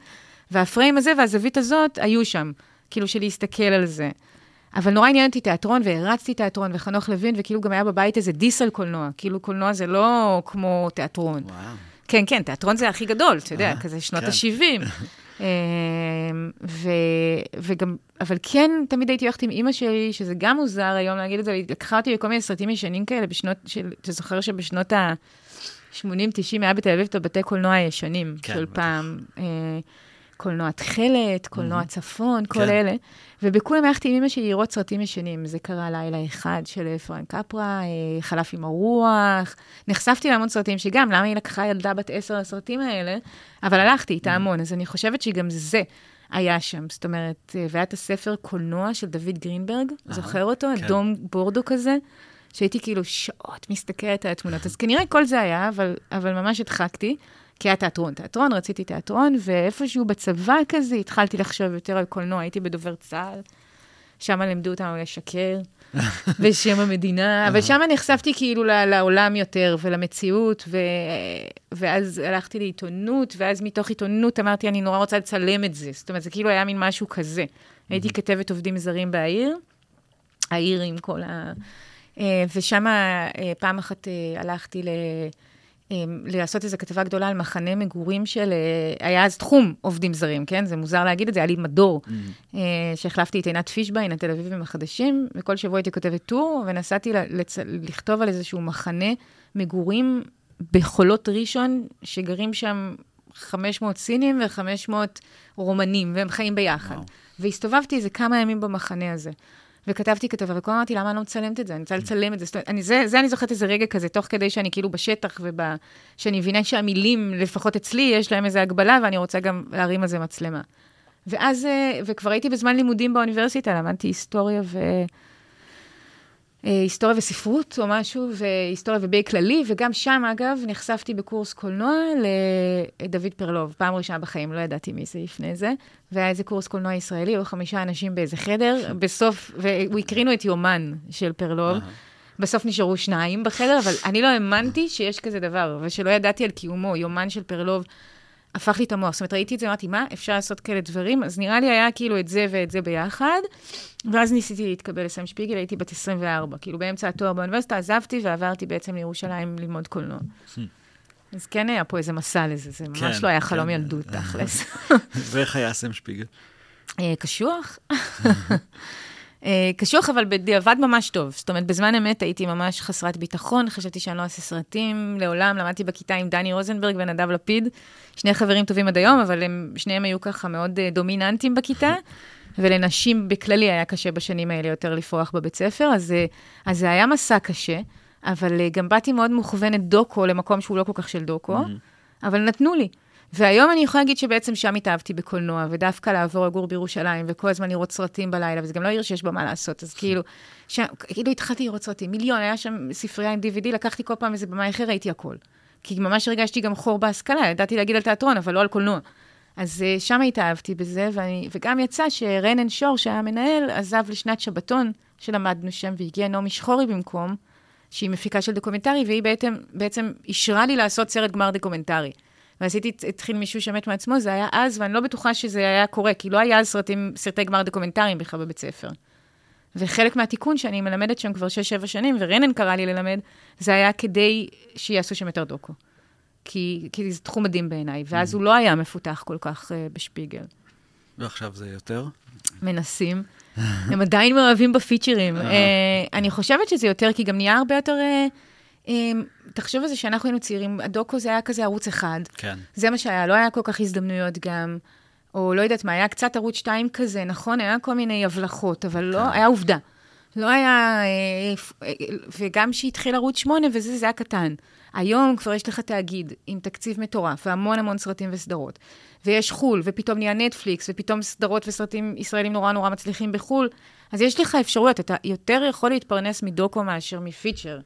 והפריים הזה והזווית הזאת היו שם, כאילו של להסתכל על זה. אבל נורא עניין אותי תיאטרון, והרצתי תיאטרון, וחנוך לוין, וכאילו גם היה בבית איזה דיס על קולנוע. כאילו קולנוע זה לא כמו תיאטרון. וואו. כן, כן, תיאטרון זה הכי גדול, אתה יודע, אה, כזה שנות כן. ה-70. (laughs) אמ, ו, וגם, אבל כן, תמיד הייתי הולכת עם אימא שלי, שזה גם מוזר היום להגיד את זה, היא לקחה אותי לכל מיני סרטים ישנים כאלה בשנות, של, אתה זוכר שבשנות ה-80-90 היה בתל אביב את הבתי קולנוע הישנים כן, של בטח. פעם. אה, קולנוע תכלת, קולנוע Mhm. צפון, כל כן. אלה. ובכולם הלכתי עם אמא שלי לראות סרטים ישנים. זה קרה לילה אחד של פרנק קפרה, אה, חלף עם הרוח. נחשפתי להמון סרטים שגם, למה היא לקחה ילדה בת עשר לסרטים האלה? אבל הלכתי איתה המון, אז אני חושבת שגם זה היה שם. זאת אומרת, אה, והיה את הספר קולנוע של דוד גרינברג, אהה, זוכר אותו? כן. אדום בורדו כזה. שהייתי כאילו שעות מסתכלת על התמונות. אז כנראה כל זה היה, אבל, אבל ממש הדחקתי, כי היה תיאטרון. תיאטרון, רציתי תיאטרון, ואיפשהו בצבא כזה התחלתי לחשוב יותר על קולנוע. הייתי בדובר צה"ל, שם לימדו אותנו לשקר, (laughs) בשם המדינה, אבל שם נחשפתי כאילו לעולם יותר ולמציאות, ו... ואז הלכתי לעיתונות, ואז מתוך עיתונות אמרתי, אני נורא רוצה לצלם את זה. זאת אומרת, זה כאילו היה מין משהו כזה. הייתי כתבת עובדים זרים בעיר, העיר עם כל ה... אה, ושם פעם אחת אה, הלכתי ל... אה, לעשות איזו כתבה גדולה על מחנה מגורים של... אה, היה אז תחום עובדים זרים, כן? זה מוזר להגיד את זה, היה לי מדור, אה, שהחלפתי את עינת פישביין, התל אביבים החדשים, וכל שבוע הייתי כותבת טור, ונסעתי לצ... לכתוב על איזשהו מחנה מגורים בחולות ראשון, שגרים שם 500 סינים ו-500 רומנים, והם חיים ביחד. וואו. והסתובבתי איזה כמה ימים במחנה הזה. וכתבתי כתבה, וכל אמרתי, למה אני לא מצלמת את זה? אני רוצה לצלם את זה. זאת אומרת, אני, זה, זה אני זוכרת איזה רגע כזה, תוך כדי שאני כאילו בשטח, ושאני מבינה שהמילים, לפחות אצלי, יש להם איזו הגבלה, ואני רוצה גם להרים על זה מצלמה. ואז, אה, וכבר הייתי בזמן לימודים באוניברסיטה, למדתי היסטוריה ו... אה, היסטוריה וספרות או משהו, והיסטוריה ובי כללי, וגם שם, אגב, נחשפתי בקורס קולנוע לדוד פרלוב, פעם ראשונה בחיים, לא ידעתי מי זה לפני זה, והיה איזה קורס קולנוע ישראלי, היו חמישה אנשים באיזה חדר, (laughs) בסוף, והוא הקרינו את יומן של פרלוב. בסוף נשארו שניים בחדר, אבל אני לא האמנתי שיש כזה דבר, ושלא ידעתי על קיומו, יומן של פרלוב. הפך לי את המוח. זאת אומרת, ראיתי את זה, אמרתי, מה, אפשר לעשות כאלה דברים? אז נראה לי היה כאילו את זה ואת זה ביחד, ואז ניסיתי להתקבל לסם שפיגל, הייתי בת 24. כאילו, באמצע התואר באוניברסיטה עזבתי ועברתי בעצם לירושלים ללמוד קולנוע. אז כן היה פה איזה מסע לזה, זה ממש כן, לא היה חלום כן. ילדות, (laughs) תכלס. ואיך היה סם שפיגל? אה, קשוח. (laughs) (laughs) אה, קשוח, אבל בדיעבד ממש טוב. זאת אומרת, בזמן אמת הייתי ממש חסרת ביטחון, חשבתי שאני לא אעשה סרטים לעולם. למדתי בכיתה עם דני רוזנברג ונדב לפיד, שני חברים טובים עד היום, אבל הם, שניהם היו ככה מאוד אה, דומיננטיים בכיתה. ולנשים בכללי היה קשה בשנים האלה יותר לפרוח בבית ספר, אז, אה, אז זה היה מסע קשה, אבל גם באתי מאוד מוכוונת דוקו למקום שהוא לא כל כך של דוקו, אבל נתנו לי. והיום אני יכולה להגיד שבעצם שם התאהבתי בקולנוע, ודווקא לעבור לגור בירושלים, וכל הזמן לראות סרטים בלילה, וזה גם לא עיר שיש בה מה לעשות, אז כאילו, שם, כאילו התחלתי לראות סרטים, מיליון, היה שם ספרייה עם DVD, לקחתי כל פעם איזה במה אחר, ראיתי הכל. כי ממש הרגשתי גם חור בהשכלה, ידעתי להגיד על תיאטרון, אבל לא על קולנוע. אז אה, שם התאהבתי בזה, ואני, וגם יצא שרנן שור, שהיה המנהל, עזב לשנת שבתון, שלמדנו שם, והגיע נעמי שחורי במקום, שהיא מפיקה של דוקומנטרי, והיא בעצם, בעצם אישרה לי לעשות סרט גמר דוקומנטרי. ועשיתי, התחיל מישהו שמת מעצמו, זה היה אז, ואני לא בטוחה שזה היה קורה, כי לא היה אז סרטים, סרטי גמר דוקומנטריים בכלל בבית ספר. וחלק מהתיקון שאני מלמדת שם כבר 6-7 שנים, ורנן קרא לי ללמד, זה היה כדי שיעשו שם יותר דוקו. כי, כי זה תחום מדהים בעיניי, ואז הוא לא היה מפותח כל כך uh, בשפיגל. ועכשיו זה יותר? מנסים. הם עדיין מאוהבים בפיצ'רים. uh, אני חושבת שזה יותר, כי גם נהיה הרבה יותר... Uh, תחשוב על זה שאנחנו היינו צעירים, הדוקו זה היה כזה ערוץ אחד. כן. זה מה שהיה, לא היה כל כך הזדמנויות גם, או לא יודעת מה, היה קצת ערוץ 2 כזה, נכון? היה כל מיני הבלחות, אבל לא, כן. היה עובדה. לא היה, אה, אה, וגם כשהתחיל ערוץ 8 וזה, זה היה קטן. היום כבר יש לך תאגיד עם תקציב מטורף, והמון המון סרטים וסדרות. ויש חו"ל, ופתאום נהיה נטפליקס, ופתאום סדרות וסרטים ישראלים נורא נורא מצליחים בחו"ל. אז יש לך אפשרויות, אתה יותר יכול להתפרנס מדוקו מאשר מפיצ'ר.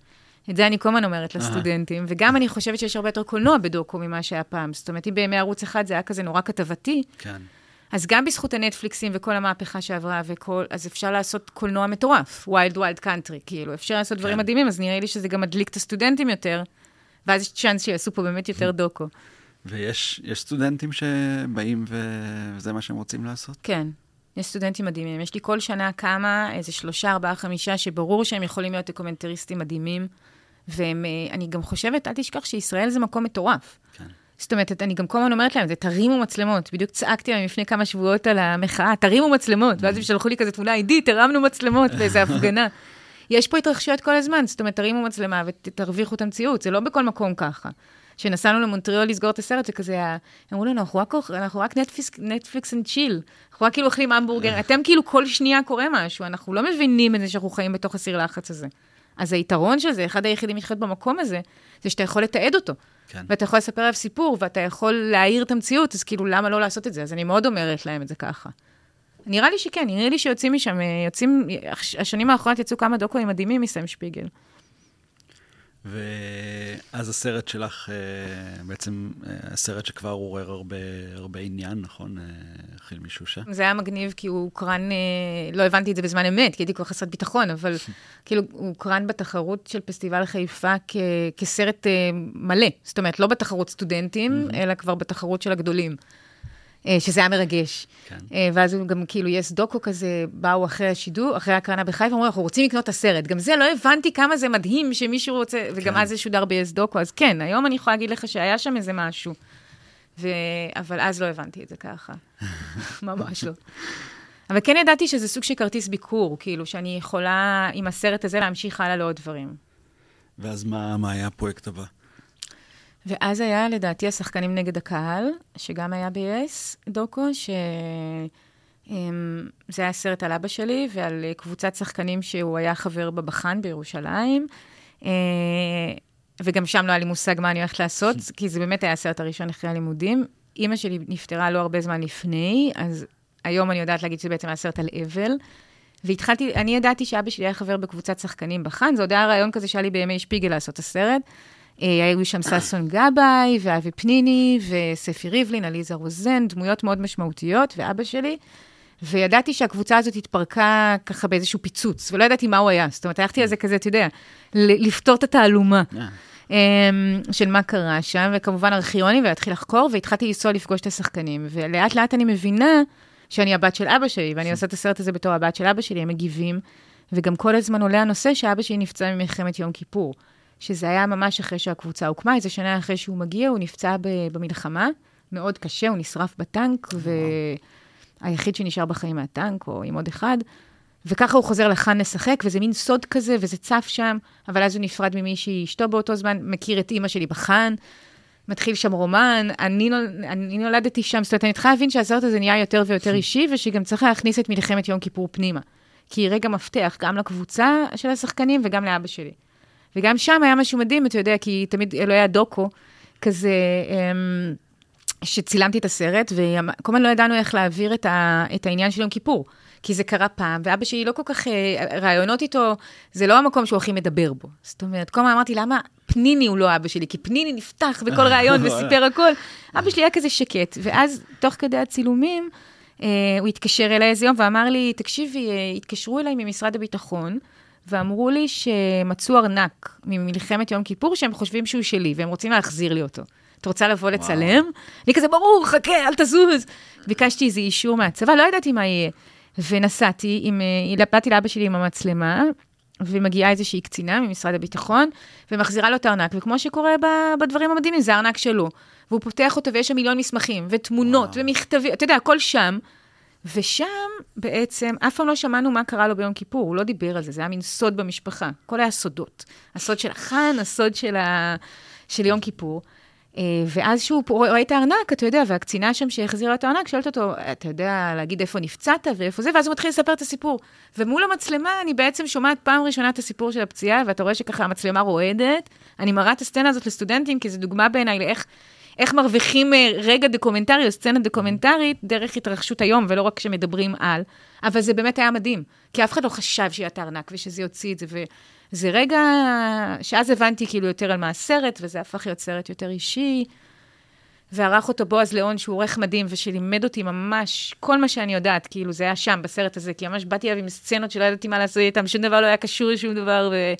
את זה אני כל הזמן אומרת לסטודנטים, וגם אני חושבת שיש הרבה יותר קולנוע בדוקו ממה שהיה פעם. זאת אומרת, אם בימי ערוץ אחד זה היה כזה נורא כתבתי, כן. אז גם בזכות הנטפליקסים וכל המהפכה שעברה, וכל, אז אפשר לעשות קולנוע מטורף, Wild Wild Country, כאילו, אפשר לעשות דברים כן. מדהימים, אז נראה לי שזה גם מדליק את הסטודנטים יותר, ואז יש צ'אנס שיעשו פה באמת יותר (laughs) דוקו. ויש יש סטודנטים שבאים ו- וזה מה שהם רוצים לעשות? כן, יש סטודנטים מדהימים. יש לי כל שנה כמה, איזה שלושה, ארבעה, חמישה, שברור שהם יכולים להיות דוקומנטריסטים מדהימים, ואני גם חושבת, אל תשכח שישראל זה מקום מטורף. כן. זאת אומרת, אני גם כל הזמן אומרת להם, זה תרימו מצלמות. בדיוק צעקתי להם לפני כמה שבועות על המחאה, תרימו מצלמות. ואז הם שלחו לי כזה תמונה, עידית, הרמנו מצלמות (laughs) באיזה הפגנה. יש פה התרחשויות כל הזמן, זאת אומרת, תרימו מצלמה ותרוויחו את המציאות, זה לא בכל מקום ככה. כשנסענו למונטריאול לסגור את הסרט, זה כזה, אמרו לנו, אנחנו רק, אנחנו רק נטפליקס, נטפליקס and chill. אנחנו רק כאילו אוכלים המבורגר, (laughs) אתם כאילו כל שנייה קורה משהו, אנחנו לא מבינים את זה שאנחנו חיים בתוך הסיר לחץ הזה. אז היתרון של זה, אחד היחידים לחיות במקום הזה, זה שאתה יכול לתעד אותו. כן. ואתה יכול לספר עליו סיפור, ואתה יכול להעיר את המציאות, אז כאילו, למה לא לעשות את זה? אז אני מאוד אומרת להם את זה ככה. נראה לי שכן, נראה לי שיוצאים משם, יוצאים, השנים האחרונות יצאו כמה דוקואים מדהימים מסם שפיגל. ואז הסרט שלך, אה, בעצם אה, הסרט שכבר עורר הרבה, הרבה עניין, נכון? אה, חיל משושע. זה היה מגניב, כי הוא הוקרן, לא הבנתי את זה בזמן אמת, כי הייתי כבר חסרת ביטחון, אבל (laughs) כאילו, הוא הוקרן בתחרות של פסטיבל חיפה כ- כסרט מלא. זאת אומרת, לא בתחרות סטודנטים, אלא כבר בתחרות של הגדולים. אה, שזה היה מרגש. כן. אה, ואז הוא גם כאילו, יש דוקו כזה, באו אחרי השידור, אחרי ההקרנה בחיפה, אמרו, אנחנו רוצים לקנות את הסרט. גם זה, לא הבנתי כמה זה מדהים שמישהו רוצה, וגם כן. אז זה שודר ב-yes דוקו, אז כן, היום אני יכולה להגיד לך שהיה שם איזה משהו. ו... אבל אז לא הבנתי את זה ככה. (laughs) ממש לא. אבל כן ידעתי שזה סוג של כרטיס ביקור, כאילו, שאני יכולה עם הסרט הזה להמשיך הלאה לעוד דברים. ואז מה, מה היה הפרויקט הבא? ואז היה לדעתי השחקנים נגד הקהל, שגם היה ב-yes, דוקו, שזה אמ, היה סרט על אבא שלי ועל קבוצת שחקנים שהוא היה חבר בבחן בירושלים. אה, וגם שם לא היה לי מושג מה אני הולכת לעשות, כי זה באמת היה הסרט הראשון אחרי הלימודים. אימא שלי נפטרה לא הרבה זמן לפני, אז היום אני יודעת להגיד שזה בעצם היה סרט על אבל. והתחלתי, אני ידעתי שאבא שלי היה חבר בקבוצת שחקנים בחאן, זה עוד היה רעיון כזה שהיה לי בימי שפיגל לעשות את הסרט. אה, היו שם ששון גבאי, ואבי פניני, וספי ריבלין, עליזה רוזן, דמויות מאוד משמעותיות, ואבא שלי. וידעתי שהקבוצה הזאת התפרקה ככה באיזשהו פיצוץ, ולא ידעתי מה הוא היה. זאת אומרת, הלכתי על זה כזה, אתה יודע, לפתור את התעלומה. אה. אמ, של מה קרה שם, וכמובן ארכיונים, ולהתחיל לחקור, והתחלתי לנסוע לפגוש את השחקנים. ולאט לאט אני מבינה שאני הבת של אבא שלי, ואני עושה את הסרט הזה בתור הבת של אבא שלי, הם מגיבים, וגם כל הזמן עולה הנושא שאבא שלי נפצע ממלחמת יום כיפור. שזה היה ממש אחרי שהקבוצה הוקמה, איזה שנה אחרי שהוא מגיע, הוא נפצע במלחמה, מאוד קשה, הוא נשרף בטנק, והיחיד שנשאר בחיים מהטנק, או עם עוד אחד. וככה הוא חוזר לכאן לשחק, וזה מין סוד כזה, וזה צף שם, אבל אז הוא נפרד ממישהי, אשתו באותו זמן, מכיר את אימא שלי בחאן, מתחיל שם רומן, אני, נול, אני נולדתי שם, זאת אומרת, אני צריכה להבין שהסרט הזה נהיה יותר ויותר (laughs) אישי, ושגם צריך להכניס את מלחמת יום כיפור פנימה. כי היא רגע מפתח גם לקבוצה של השחקנים וגם לאבא שלי. וגם שם היה משהו מדהים, אתה יודע, כי תמיד לא היה דוקו כזה, אמ, שצילמתי את הסרט, וכל הזמן לא ידענו איך להעביר את, ה, את העניין של יום כיפור. כי זה קרה פעם, ואבא שלי לא כל כך, אה, רעיונות איתו, זה לא המקום שהוא הכי מדבר בו. זאת אומרת, כל הזמן אמרתי, למה פניני הוא לא אבא שלי? כי פניני נפתח בכל (laughs) רעיון וסיפר הכל. אבא שלי היה כזה שקט, ואז, תוך כדי הצילומים, אה, הוא התקשר אליי איזה יום ואמר לי, תקשיבי, אה, התקשרו אליי ממשרד הביטחון, ואמרו לי שמצאו ארנק ממלחמת יום כיפור, שהם חושבים שהוא שלי, והם רוצים להחזיר לי אותו. את רוצה לבוא לצלם? וואו. אני כזה, ברור, חכה, אל תזוז. ביקשתי איזה אישור מהצבא, לא ידעתי מה יהיה. ונסעתי, עם, אה, באתי לאבא שלי עם המצלמה, ומגיעה איזושהי קצינה ממשרד הביטחון, ומחזירה לו את הארנק, וכמו שקורה בדברים המדהימים, זה הארנק שלו. והוא פותח אותו, ויש שם מיליון מסמכים, ותמונות, וואו. ומכתבים, אתה יודע, הכל שם. ושם בעצם, אף פעם לא שמענו מה קרה לו ביום כיפור, הוא לא דיבר על זה, זה היה מין סוד במשפחה. הכל היה סודות. הסוד של החאן, הסוד של, ה... של יום כיפור. אה, ואז שהוא רואה את הארנק, אתה יודע, והקצינה שם שהחזירה את הארנק, שואלת אותו, אתה יודע להגיד איפה נפצעת ואיפה זה, ואז הוא מתחיל לספר את הסיפור. ומול המצלמה אני בעצם שומעת פעם ראשונה את הסיפור של הפציעה, ואתה רואה שככה המצלמה רועדת. אני מראה את הסצנה הזאת לסטודנטים, כי זו דוגמה בעיניי לאיך איך מרוויחים אה, רגע דוקומנטרי או סצנה דוקומנטרית דרך התרחשות היום, ולא רק כשמדברים על. אבל זה באמת היה מדהים, כי אף אחד לא חשב שיהיה את הארנק ושזה יוציא את זה, וזה רגע שאז הבנתי כאילו יותר על מה הסרט, וזה הפך להיות סרט יותר אישי. וערך אותו בועז ליאון, שהוא עורך מדהים, ושלימד אותי ממש כל מה שאני יודעת, כאילו זה היה שם, בסרט הזה, כי ממש באתי אליו עם סצנות שלא ידעתי מה לעשות איתן, שום דבר לא היה קשור לשום דבר, ו...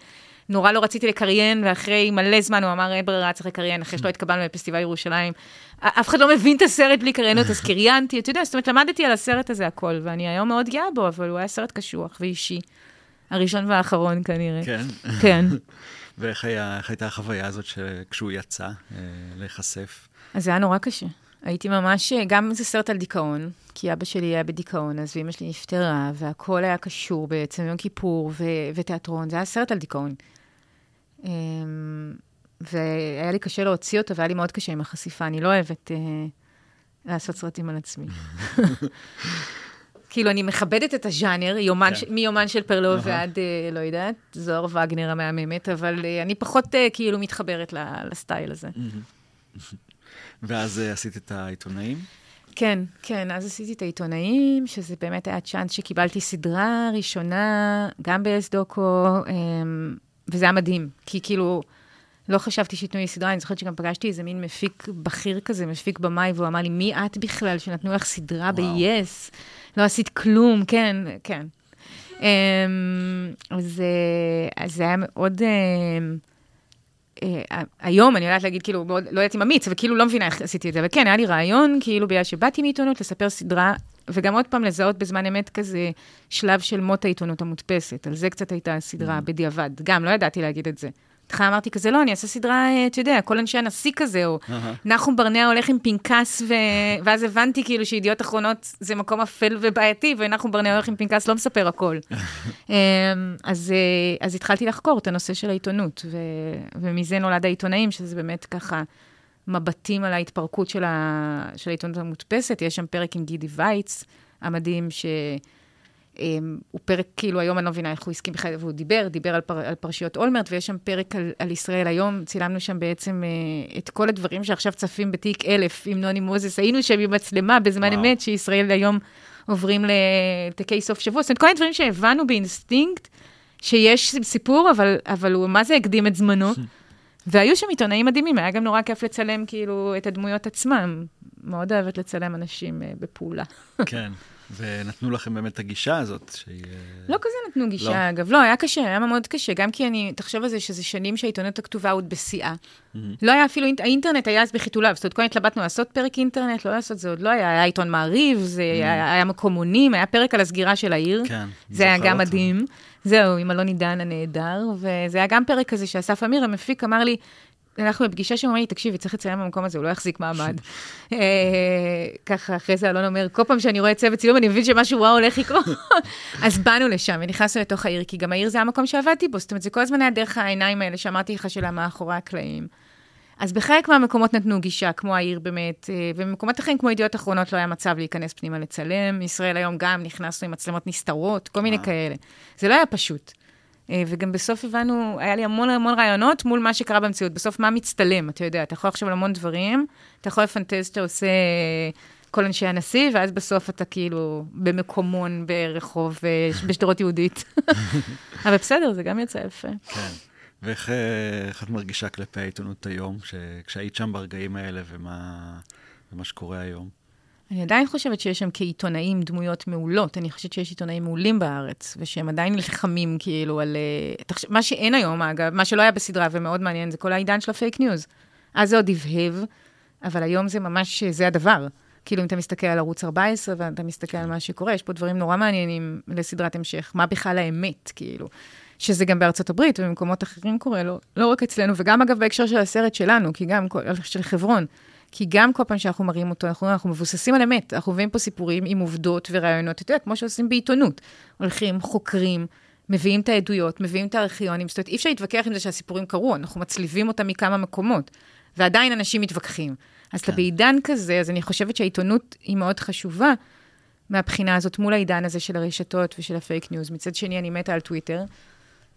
נורא לא רציתי לקריין, ואחרי מלא זמן הוא אמר, אין ברירה, צריך לקריין, אחרי שלא התקבלנו לפסטיבל ירושלים. אף אחד לא מבין את הסרט בלי קריינות, אז קריינתי, אתה יודע, זאת אומרת, למדתי על הסרט הזה הכל, ואני היום מאוד גאה בו, אבל הוא היה סרט קשוח ואישי. הראשון והאחרון כנראה. כן. כן. (laughs) ואיך הייתה החוויה הזאת כשהוא יצא אה, להיחשף? אז זה היה נורא קשה. הייתי ממש, גם זה סרט על דיכאון, כי אבא שלי היה בדיכאון, אז אמא שלי נפטרה, והכל היה קשור בעצם, יום כיפור ו- ותיאטרון, זה היה סרט על דיכאון. אמ, והיה לי קשה להוציא אותו, והיה לי מאוד קשה עם החשיפה. אני לא אוהבת אה, לעשות סרטים על עצמי. (laughs) כאילו, אני מכבדת את הז'אנר, יומן, כן. מיומן של פרלו. ועד, אה, לא יודעת, זוהר וגנר המהממת, אבל אה, אני פחות אה, כאילו מתחברת ל- לסטייל הזה. (laughs) ואז אה, עשית את העיתונאים? כן, כן, אז עשיתי את העיתונאים, שזה באמת היה צ'אנס שקיבלתי סדרה ראשונה, גם באס-דוקו, אמ, וזה היה מדהים, כי כאילו, לא חשבתי שייתנו לי סדרה, אני זוכרת שגם פגשתי איזה מין מפיק בכיר כזה, מפיק במאי, והוא אמר לי, מי את בכלל שנתנו לך סדרה. ב-yes? לא עשית כלום, כן, כן. אמ, אז אה, אז זה היה מאוד... אה, היום אני יודעת להגיד, כאילו, לא יודעת אם אמיץ, וכאילו לא מבינה איך עשיתי את זה, אבל כן, היה לי רעיון, כאילו, בגלל שבאתי מעיתונות לספר סדרה, וגם עוד פעם לזהות בזמן אמת כזה שלב של מות העיתונות המודפסת. על זה קצת הייתה הסדרה, בדיעבד. גם, לא ידעתי להגיד את זה. בהתחלה אמרתי כזה, לא, אני אעשה סדרה, אה, אתה יודע, כל אנשי הנשיא כזה, או. נחום ברנע הולך עם פנקס, ו... ואז הבנתי כאילו שידיעות אחרונות זה מקום אפל ובעייתי, ונחום ברנע הולך עם פנקס לא מספר הכל. (laughs) אמ, אז, אה, אז התחלתי לחקור את הנושא של העיתונות, ו... ומזה נולד העיתונאים, שזה באמת ככה מבטים על ההתפרקות של, ה... של העיתונות המודפסת. יש שם פרק עם גידי וייץ, המדהים, ש... אמ, הוא פרק, כאילו, היום אני לא מבינה איך הוא הסכים בכלל, והוא דיבר, דיבר על, פר, על פרשיות אולמרט, ויש שם פרק על, על ישראל היום, צילמנו שם בעצם אה, את כל הדברים שעכשיו צפים בתיק אלף עם נוני מוזס, היינו שם עם מצלמה בזמן וואו. אמת, שישראל היום עוברים לתיקי סוף שבוע, זאת אומרת, כל הדברים שהבנו באינסטינקט, שיש סיפור, אבל, אבל הוא מה זה הקדים את זמנו. (laughs) והיו שם עיתונאים מדהימים, היה גם נורא כיף לצלם כאילו את הדמויות עצמם. מאוד אוהבת לצלם אנשים אה, בפעולה. כן. (laughs) ונתנו לכם באמת את הגישה הזאת, שהיא... אה, לא כזה נתנו גישה, לא? אגב. לא, היה קשה, היה מאוד קשה. גם כי אני, תחשוב על זה שזה שנים שהעיתונות הכתובה עוד בשיאה. לא היה אפילו, אינט- האינטרנט היה אז בחיתוליו. זאת אומרת, כל התלבטנו לעשות פרק אינטרנט, לא לעשות, זה עוד לא היה. היה עיתון מעריב, זה היה, היה מקומונים, היה פרק על הסגירה של העיר. כן. זה היה גם אותו. מדהים. זהו, עם אלון עידן הנהדר, וזה היה גם פרק כזה שאסף אמיר, המפיק, אמר לי, אנחנו בפגישה שהוא אמר לי, תקשיבי, צריך לצלם במקום הזה, הוא לא יחזיק מעמד. (laughs) אה, ככה, אחרי זה אלון אומר, כל פעם שאני רואה צוות צילום, אני מבין שמשהו וואו הולך לקרות. (laughs) אז באנו לשם ונכנסנו לתוך העיר, כי גם העיר זה המקום שעבדתי בו, זאת אומרת, זה כל הזמן היה דרך העיניים האלה שאמרתי לך של המאחורי הקלעים. אז בחלק מהמקומות נתנו גישה, כמו העיר באמת, אה, ובמקומות אחרים, כמו ידיעות אחרונות, לא היה מצב להיכנס פנימה לצלם. ישראל היום גם נכנסנו עם מצלמות נסתרות, כל מיני וואו. כאלה. זה לא היה פשוט. אה, וגם בסוף הבנו, היה לי המון המון רעיונות מול מה שקרה במציאות. בסוף, מה מצטלם, אתה יודע, אתה יכול לחשוב על המון דברים, אתה יכול לפנטז שאתה עושה אה, כל אנשי הנשיא, ואז בסוף אתה כאילו במקומון ברחוב אה, בשדרות יהודית. (laughs) אבל בסדר, זה גם יצא יפה. כן. ואיך איך את מרגישה כלפי העיתונות היום, כשהיית שם ברגעים האלה ומה, ומה שקורה היום? אני עדיין חושבת שיש שם כעיתונאים דמויות מעולות. אני חושבת שיש עיתונאים מעולים בארץ, ושהם עדיין נלחמים כאילו על... אה, תחש... מה שאין היום, אגב, מה שלא היה בסדרה ומאוד מעניין, זה כל העידן של ה fake news. אז זה עוד הבהב, אבל היום זה ממש, זה הדבר. כאילו, אם אתה מסתכל על ערוץ 14 ואתה מסתכל על מה שקורה, יש פה דברים נורא מעניינים לסדרת המשך. מה בכלל האמת, כאילו? שזה גם בארצות הברית ובמקומות אחרים קורה, לא, לא רק אצלנו, וגם אגב בהקשר של הסרט שלנו, כי גם, של חברון, כי גם כל פעם שאנחנו מראים אותו, אנחנו, אנחנו מבוססים על אמת, אנחנו מביאים פה סיפורים עם עובדות ורעיונות, אתה יודע, כמו שעושים בעיתונות. הולכים, חוקרים, מביאים את העדויות, מביאים את הארכיונים, זאת אומרת, אי אפשר להתווכח עם זה שהסיפורים קרו, אנחנו מצליבים אותם מכמה מקומות, ועדיין אנשים מתווכחים. אז אתה בעידן כזה, אז אני חושבת שהעיתונות היא מאוד חשובה מהבחינה הזאת, מול העידן הזה של הרשתות ושל ה fake news. מצד שני, אני מתה על טוויטר.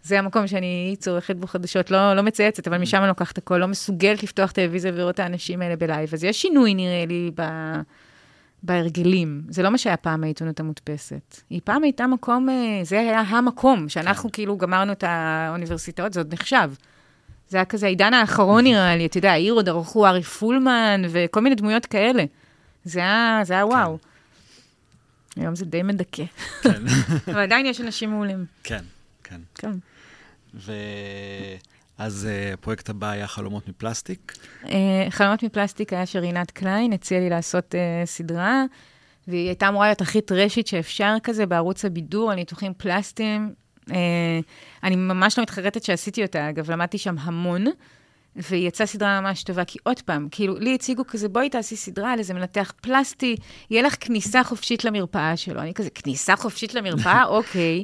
זה המקום שאני צורכת בו חדשות, לא, לא מצייצת, אבל משם אני לוקחת הכל, לא מסוגלת לפתוח טלוויזיה ולראות את האנשים האלה ב live. אז יש שינוי, נראה לי, ב... בהרגלים. זה לא מה שהיה פעם העיתונות המודפסת. היא פעם הייתה מקום, אה, זה היה המקום, שאנחנו כן. כאילו גמרנו את האוניברסיטאות, זה עוד נחשב. זה היה כזה העידן האחרון נראה לי, אתה יודע, העיר עוד ערכו ארי פולמן וכל מיני דמויות כאלה. זה היה, זה היה וואו. היום זה די מדכא. כן. (laughs) אבל עדיין יש אנשים מעולים. כן, כן. כן. ואז אה, הפרויקט הבא היה חלומות מפלסטיק. אה, חלומות מפלסטיק היה שרינת קליין, הציעה לי לעשות אה, סדרה, והיא הייתה אמורה להיות הכי טרשית שאפשר כזה בערוץ הבידור על ניתוחים פלסטיים. אני ממש לא מתחרטת שעשיתי אותה, אגב, למדתי שם המון, והיא יצאה סדרה ממש טובה, כי עוד פעם, כאילו, לי הציגו כזה, בואי תעשי סדרה על איזה מנתח פלסטי, יהיה לך כניסה חופשית למרפאה שלו. אני כזה, כניסה חופשית למרפאה? (laughs) אוקיי.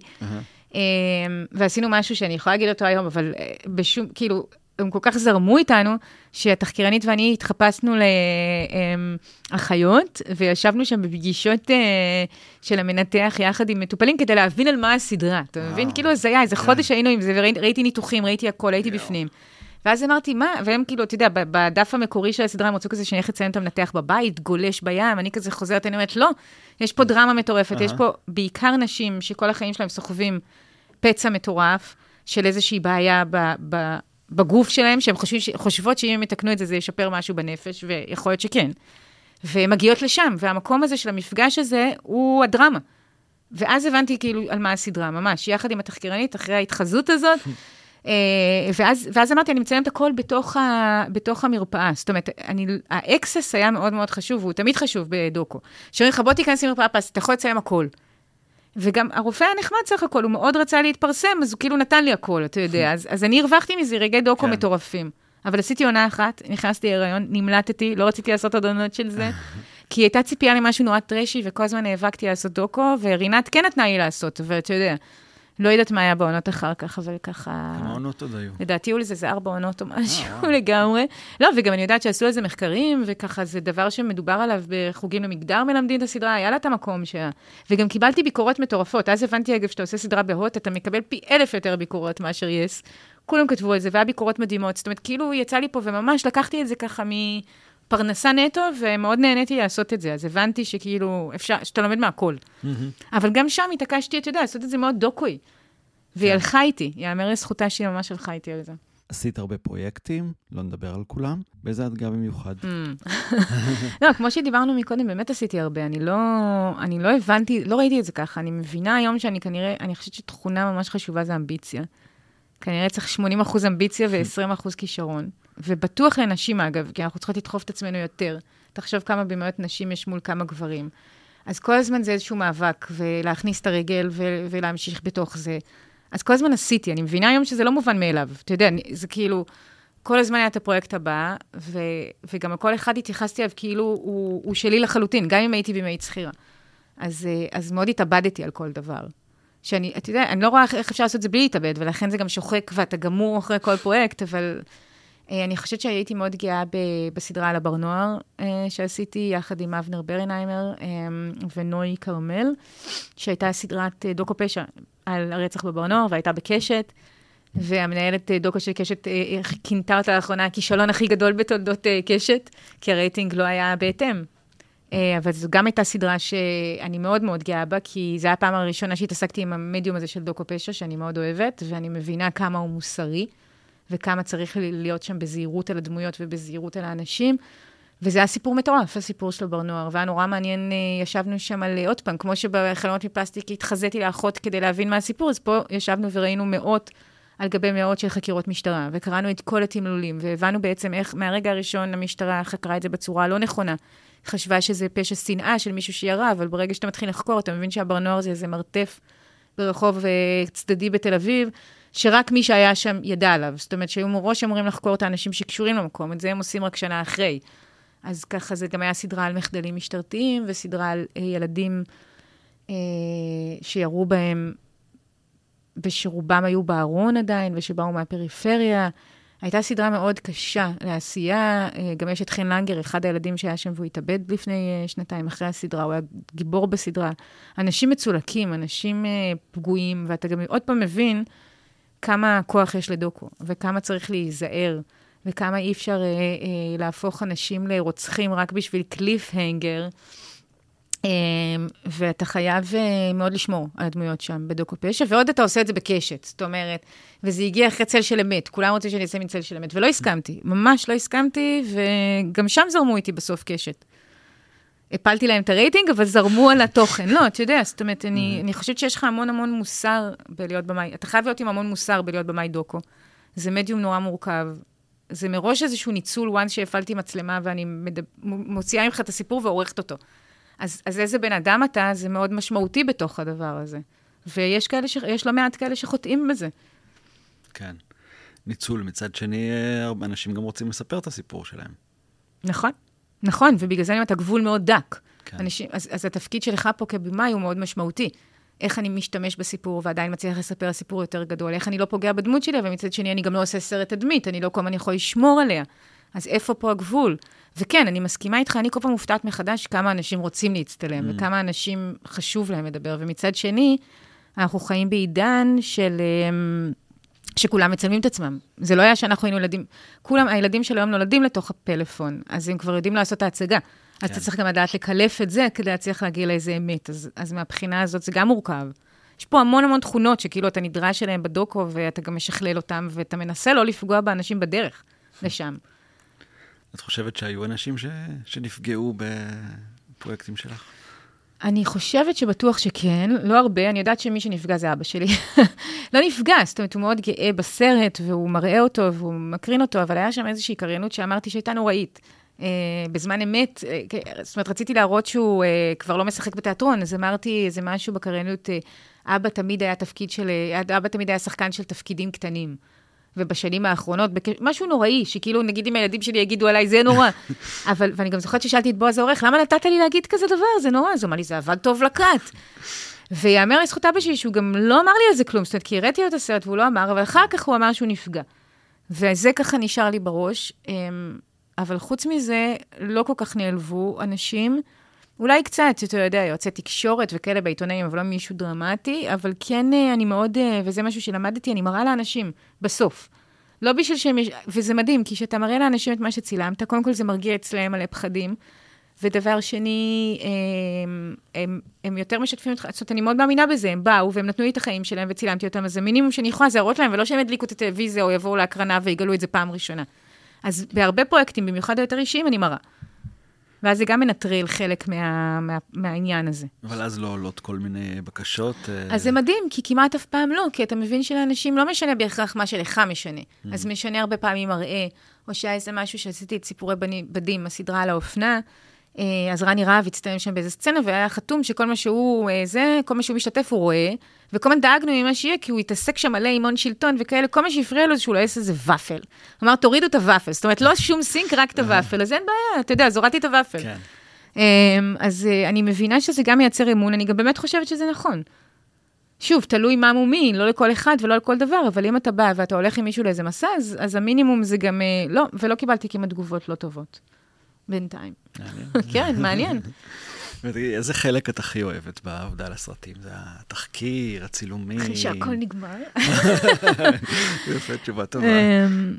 אמ, ועשינו משהו שאני יכולה להגיד אותו היום, אבל אה, בשום, כאילו, הם כל כך זרמו איתנו, שהתחקירנית ואני התחפשנו לאחיות, וישבנו שם בפגישות אה, של המנתח יחד עם מטופלים, כדי להבין על מה הסדרה. אתה מבין? כאילו זה היה, איזה כן. חודש היינו עם זה, וראיתי ניתוחים, ראיתי הכל, הייתי בפנים. ואז אמרתי, מה? והם כאילו, אתה יודע, בדף המקורי של הסדרה הם רצו כזה שאני הולכת לציין את המנתח בבית, גולש בים, אני כזה חוזרת, אני אומרת, לא, יש פה דרמה מטורפת, יש פה בעיקר נשים שכל החיים שלהם סוחבים פצע מטורף של איזושהי בעיה ב, ב, בגוף שלהם, שהן חושבות שאם הם יתקנו את זה, זה ישפר משהו בנפש, ויכול להיות שכן. והן מגיעות לשם, והמקום הזה של המפגש הזה הוא הדרמה. ואז הבנתי כאילו על מה הסדרה, ממש, יחד עם התחקירנית, אחרי ההתחזות הזאת. (laughs) אה, ואז, ואז אמרתי, אני מצלמת הכל בתוך, ה, בתוך המרפאה. זאת אומרת, אני, ה access היה מאוד מאוד חשוב, והוא תמיד חשוב בדוקו. שאומרים לך, בוא תיכנס למרפאה פה, אתה יכול לצלם הכל. וגם הרופא הנחמד סך הכל, הוא מאוד רצה להתפרסם, אז הוא כאילו נתן לי הכל, אתה יודע. (laughs) אז, אז אני הרווחתי מזה רגעי דוקו כן. מטורפים. אבל עשיתי עונה אחת, נכנסתי להיריון, נמלטתי, לא רציתי לעשות עוד עונות של זה, (laughs) כי הייתה ציפייה למשהו נורא טרשי, וכל הזמן נאבקתי לעשות דוקו, ורינת כן נתנה לי לעשות, ואתה יודע. לא יודעת מה היה בעונות אחר כך, אבל ככה... כמה עונות עוד היו? לדעתי היו לזה איזה ארבע עונות או משהו לגמרי. לא, וגם אני יודעת שעשו על זה מחקרים, וככה זה דבר שמדובר עליו בחוגים למגדר מלמדים את הסדרה, היה לה את המקום שלה. וגם קיבלתי ביקורות מטורפות. אז הבנתי, אגב, שאתה עושה סדרה בהוט, אתה מקבל פי אלף יותר ביקורות מאשר יס. כולם כתבו על זה, והיה ביקורות מדהימות. זאת אומרת, כאילו יצא לי פה, וממש לקחתי את זה ככה מ... פרנסה נטו, ומאוד נהניתי לעשות את זה. אז הבנתי שכאילו, אפשר, שאתה לומד מהכל. Mm-hmm. אבל גם שם התעקשתי, אתה יודע, לעשות את זה מאוד דוקוי. והיא כן. הלכה איתי, יאמר לזכותה שהיא ממש הלכה איתי על זה. עשית הרבה פרויקטים, לא נדבר על כולם. באיזה אתגר במיוחד? Mm. (laughs) לא, כמו שדיברנו מקודם, באמת עשיתי הרבה. אני לא, אני לא הבנתי, לא ראיתי את זה ככה. אני מבינה היום שאני כנראה, אני חושבת שתכונה ממש חשובה זה אמביציה. כנראה צריך 80 אחוז אמביציה ו-20 אחוז כישרון. ובטוח לנשים, אגב, כי אנחנו צריכות לדחוף את עצמנו יותר. תחשוב כמה בימיות נשים יש מול כמה גברים. אז כל הזמן זה איזשהו מאבק, ולהכניס את הרגל ו- ולהמשיך בתוך זה. אז כל הזמן עשיתי, אני מבינה היום שזה לא מובן מאליו. אתה יודע, זה כאילו, כל הזמן היה את הפרויקט הבא, ו- וגם לכל אחד התייחסתי אליו כאילו הוא, הוא שלי לחלוטין, גם אם הייתי בימי שכירה. אז, אז מאוד התאבדתי על כל דבר. שאני, אתה יודע, אני לא רואה איך אפשר לעשות את זה בלי להתאבד, ולכן זה גם שוחק ואתה גמור אחרי כל פרויקט, אבל אה, אני חושבת שהייתי מאוד גאה בסדרה על הבר נוער אה, שעשיתי, יחד עם אבנר ברנהיימר אה, ונוי כרמל, שהייתה סדרת דוקו פשע על הרצח בבר נוער, והייתה בקשת. והמנהלת דוקו של קשת כינתה אותה לאחרונה הכישלון הכי גדול בתולדות קשת, כי הרייטינג לא היה בהתאם. אבל זו גם הייתה סדרה שאני מאוד מאוד גאה בה, כי זו הייתה הפעם הראשונה שהתעסקתי עם המדיום הזה של דוקו פשע, שאני מאוד אוהבת, ואני מבינה כמה הוא מוסרי. וכמה צריך להיות שם בזהירות על הדמויות ובזהירות על האנשים. וזה היה סיפור מטורף, הסיפור של בר נוער. והיה נורא מעניין, אה, ישבנו שם על, עוד פעם, כמו שבחלומות מפלסטיק התחזיתי לאחות כדי להבין מה הסיפור, אז פה ישבנו וראינו מאות על גבי מאות של חקירות משטרה, וקראנו את כל התמלולים, והבנו בעצם איך מהרגע הראשון המשטרה חקרה את זה בצורה הלא נכונה. חשבה שזה פשע שנאה של מישהו שירה, אבל ברגע שאתה מתחיל לחקור, אתה מבין שהבר נוער זה איזה מרתף ברחוב אה, צדדי בתל אביב, שרק מי שהיה שם ידע עליו. זאת אומרת שהיו מראש אמורים לחקור את האנשים שקשורים למקום, את זה הם עושים רק שנה אחרי. אז ככה זה גם היה סדרה על מחדלים משטרתיים, וסדרה על אה, ילדים אה, שירו בהם, ושרובם היו בארון עדיין, ושבאו מהפריפריה. הייתה סדרה מאוד קשה לעשייה, אה, גם יש את חן לנגר, אחד הילדים שהיה שם והוא התאבד לפני אה, שנתיים אחרי הסדרה, הוא היה גיבור בסדרה. אנשים מצולקים, אנשים אה, פגועים, ואתה גם עוד פעם מבין כמה כוח יש לדוקו, וכמה צריך להיזהר, וכמה אי אפשר אה, אה, להפוך אנשים לרוצחים רק בשביל קליף הנגר. אה, ואתה חייב אה, מאוד לשמור על הדמויות שם בדוקו פשע, ועוד אתה עושה את זה בקשת, זאת אומרת, וזה הגיע אחרי צל של אמת, כולם רוצים שאני אעשה מצל של אמת, ולא הסכמתי, ממש לא הסכמתי, וגם שם זרמו איתי בסוף קשת. הפלתי להם את הרייטינג, אבל זרמו על התוכן. לא, אתה יודע, זאת אומרת, אני, אני חושבת שיש לך המון המון מוסר בלהיות במאי. אתה חייב להיות עם המון מוסר בלהיות במאי דוקו. זה מדיום נורא מורכב. זה מראש איזשהו ניצול, once שהפעלתי מצלמה ואני מדב... מוציאה ממך את הסיפור ועורכת אותו. אז, אז איזה בן אדם אתה, זה מאוד משמעותי בתוך הדבר הזה. ויש כאלה, ש... יש לא מעט כאלה שחוטאים בזה. כן. ניצול. מצד שני, אה, אנשים גם רוצים לספר את הסיפור שלהם. נכון. נכון, ובגלל זה אני אומרת, הגבול מאוד דק. כן. אנשים, אז, אז התפקיד שלך פה כבמאי הוא מאוד משמעותי. איך אני משתמש בסיפור ועדיין מצליח לספר סיפור יותר גדול, איך אני לא פוגע בדמות שלי, אבל מצד שני אני גם לא עושה סרט תדמית, אני לא כל הזמן יכול לשמור עליה. אז איפה פה הגבול? וכן, אני מסכימה איתך, אני כל פעם מופתעת מחדש כמה אנשים רוצים להצטלם, mm. וכמה אנשים חשוב להם לדבר. ומצד שני, אנחנו חיים בעידן של... אמ, שכולם מצלמים את עצמם. זה לא היה שאנחנו היינו ילדים, כולם, הילדים של היום נולדים לתוך הפלאפון, אז הם כבר יודעים לעשות את ההצגה. כן. אז אתה צריך גם לדעת לקלף את זה כדי להצליח להגיע לאיזה אמת. אז, אז מהבחינה הזאת זה גם מורכב. יש פה המון המון תכונות שכאילו אתה נדרש אליהן בדוקו, ואתה גם משכלל אותן, ואתה מנסה לא לפגוע באנשים בדרך לשם. את חושבת שהיו אנשים ש... שנפגעו בפרויקטים שלך? אני חושבת שבטוח שכן, לא הרבה, אני יודעת שמי שנפגע זה אבא שלי. (laughs) לא נפגע, זאת אומרת, הוא מאוד גאה בסרט, והוא מראה אותו, והוא מקרין אותו, אבל היה שם איזושהי קריינות שאמרתי שהייתה נוראית. Uh, בזמן אמת, uh, זאת אומרת, רציתי להראות שהוא uh, כבר לא משחק בתיאטרון, אז אמרתי איזה משהו בקריינות, uh, אבא תמיד היה תפקיד של, uh, אבא תמיד היה שחקן של תפקידים קטנים. ובשנים האחרונות, בק... משהו נוראי, שכאילו, נגיד אם הילדים שלי יגידו עליי, זה נורא. (laughs) אבל, ואני גם זוכרת ששאלתי את בועז העורך, למה נתת לי להגיד כזה דבר? זה נורא. אז הוא אמר לי, זה עבד טוב לקאט. ויאמר לזכות אבא שלי שהוא גם לא אמר לי על זה כלום, זאת אומרת, כי הראיתי לו את הסרט והוא לא אמר, אבל אחר כך הוא אמר שהוא נפגע. וזה ככה נשאר לי בראש. אמ, אבל חוץ מזה, לא כל כך נעלבו אנשים. אולי קצת, אתה יודע, יועצי תקשורת וכאלה בעיתונאים, אבל לא מישהו דרמטי, אבל כן, אה, אני מאוד, אה, וזה משהו שלמדתי, אני מראה לאנשים, בסוף. לא בשביל שהם, וזה מדהים, כי כשאתה מראה לאנשים את מה שצילמת, קודם כל זה מרגיע אצלם מלא פחדים, ודבר שני, הם, הם, הם יותר משתפים אותך, זאת אומרת, אני מאוד מאמינה בזה, הם באו והם נתנו לי את החיים שלהם וצילמתי אותם, אז המינימום שאני יכולה זה להראות להם, ולא שהם ידליקו את הטלוויזיה או יבואו להקרנה ויגלו את זה פעם ראשונה. אז בהרבה פרויקטים, במיוחד היותר אישיים, אני מראה. ואז זה גם מנטרל חלק מה, מה, מהעניין הזה. אבל אז לא עולות כל מיני בקשות? אה, אז זה מדהים, כי כמעט אף פעם לא, כי אתה מבין שלאנשים לא משנה בהכרח מה שלך משנה. Mm. אז משנה הרבה פעמים מראה, או שהיה איזה משהו שעשיתי את סיפורי בדים, הסדרה על האופנה, אז רני רהב הצטלם שם באיזה סצנה, והיה חתום שכל מה שהוא, אה, זה, כל מה שהוא משתתף הוא רואה, וכל הזמן דאגנו ממה שיהיה, כי הוא התעסק שם מלא עם הון שלטון וכאלה, כל מה שהפריע לו זה שהוא לא יעשה איזה ופל. אמר, תורידו את הוופל. זאת אומרת, לא שום סינק, רק את הוופל, אז אין בעיה, אתה יודע, אז הורדתי את הוופל. כן. אמ, אז אה, אני מבינה שזה גם מייצר אמון, אני גם באמת חושבת שזה נכון. שוב, תלוי מה מומי, לא לכל אחד ולא על כל דבר, אבל אם אתה בא ואתה הולך עם מישהו לאיזה מסע, אז, אז המינימום זה גם, לא, ולא קיבלתי כמעט תגובות לא טובות. בינתיים. (laughs) כן, מעניין. איזה חלק את הכי אוהבת בעבודה על הסרטים? זה התחקיר, הצילומים? אחרי שהכל נגמר. (laughs) יפה, תשובה טובה. אמ,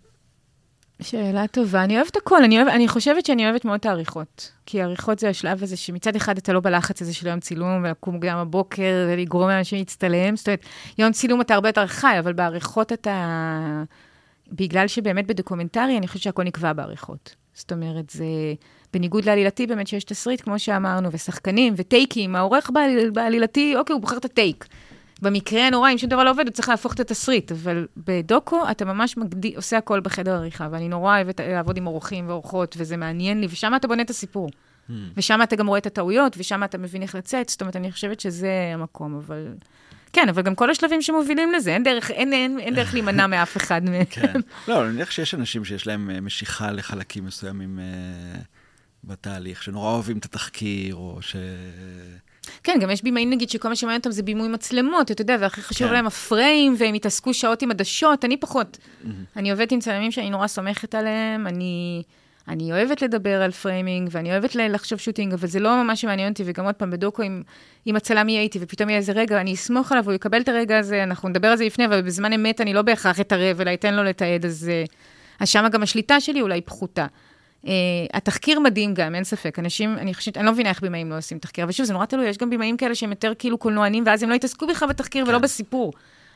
שאלה טובה. אני אוהבת הכל. אני, אוהב, אני חושבת שאני אוהבת מאוד את העריכות. כי העריכות זה השלב הזה שמצד אחד אתה לא בלחץ הזה של יום צילום, ולקום מוקדם בבוקר, ולגרום לאנשים להצטלם. זאת אומרת, יום צילום אתה הרבה יותר חי, אבל בעריכות אתה... בגלל שבאמת בדוקומנטרי, אני חושבת שהכל נקבע בעריכות. זאת אומרת, זה... בניגוד לעלילתי, באמת שיש תסריט, כמו שאמרנו, ושחקנים, וטייקים, העורך בעליל, בעלילתי, אוקיי, הוא בוחר את הטייק. במקרה הנורא, אם שום דבר לא עובד, הוא צריך להפוך את התסריט, אבל בדוקו אתה ממש מגדי, עושה הכל בחדר עריכה, ואני נורא אוהבת לעבוד עם אורחים ואורחות, וזה מעניין לי, ושם אתה בונה את הסיפור. Hmm. ושם אתה גם רואה את הטעויות, ושם אתה מבין איך לצאת, זאת אומרת, אני חושבת שזה המקום, אבל... כן, אבל גם כל השלבים שמובילים לזה, אין דרך, אין, אין, אין דרך להימנע מאף אחד מהם. כן. לא, אני מניח שיש אנשים שיש להם אה, משיכה לחלקים מסוימים. אה, בתהליך, שנורא אוהבים את התחקיר, או ש... כן, גם יש בימאים, נגיד, שכל מה שמעניין אותם זה בימוי מצלמות, אתה יודע, והכי חשוב כן. להם הפריים, והם יתעסקו שעות עם עדשות, אני פחות. Mm-hmm. אני עובדת עם צלמים שאני נורא סומכת עליהם, אני, אני אוהבת לדבר על framing, ואני אוהבת לחשוב shooting, אבל זה לא ממש שמעניין אותי, וגם עוד פעם, בדוקו, אם, אם הצלם יהיה איתי, ופתאום יהיה איזה רגע, אני אסמוך עליו, הוא יקבל את הרגע הזה, אנחנו נדבר על זה לפני, אבל בזמן אמת אני לא בהכרח אתערב, אלא אתן לו לתעד, אז, אז שם גם השליטה שלי אולי פחותה. אה, התחקיר מדהים גם, אין ספק. אנשים, אני חושבת, אני לא מבינה איך בימאים לא עושים תחקיר, אבל שוב, זה נורא תלוי, יש גם בימאים כאלה שהם יותר כאילו קולנוענים, ואז הם לא יתעסקו בכלל בתחקיר כן. ולא בסיפור.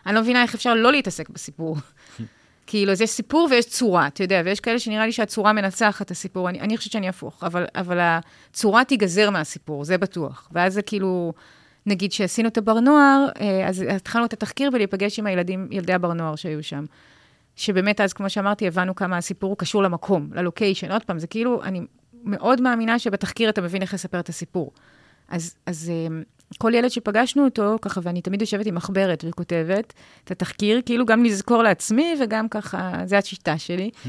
אני לא מבינה איך אפשר לא להתעסק בסיפור. (laughs) כאילו, אז יש סיפור ויש צורה, אתה יודע, ויש כאלה שנראה לי שהצורה מנצחת את הסיפור. אני, אני חושבת שאני הפוך, אבל, אבל הצורה תיגזר מהסיפור, זה בטוח. ואז זה כאילו, נגיד שעשינו את הבר נוער, אה, אז התחלנו את התחקיר ולהיפגש עם הילדים, ילדי הבר נוער שהיו שם. שבאמת אז, כמו שאמרתי, הבנו כמה הסיפור קשור למקום, ללוקיישן. עוד פעם, זה כאילו, אני מאוד מאמינה שבתחקיר אתה מבין איך לספר את הסיפור. אז, אז אמ, כל ילד שפגשנו אותו, ככה, ואני תמיד יושבת עם מחברת וכותבת את התחקיר, כאילו גם לזכור לעצמי וגם ככה, זו השיטה שלי. (laughs)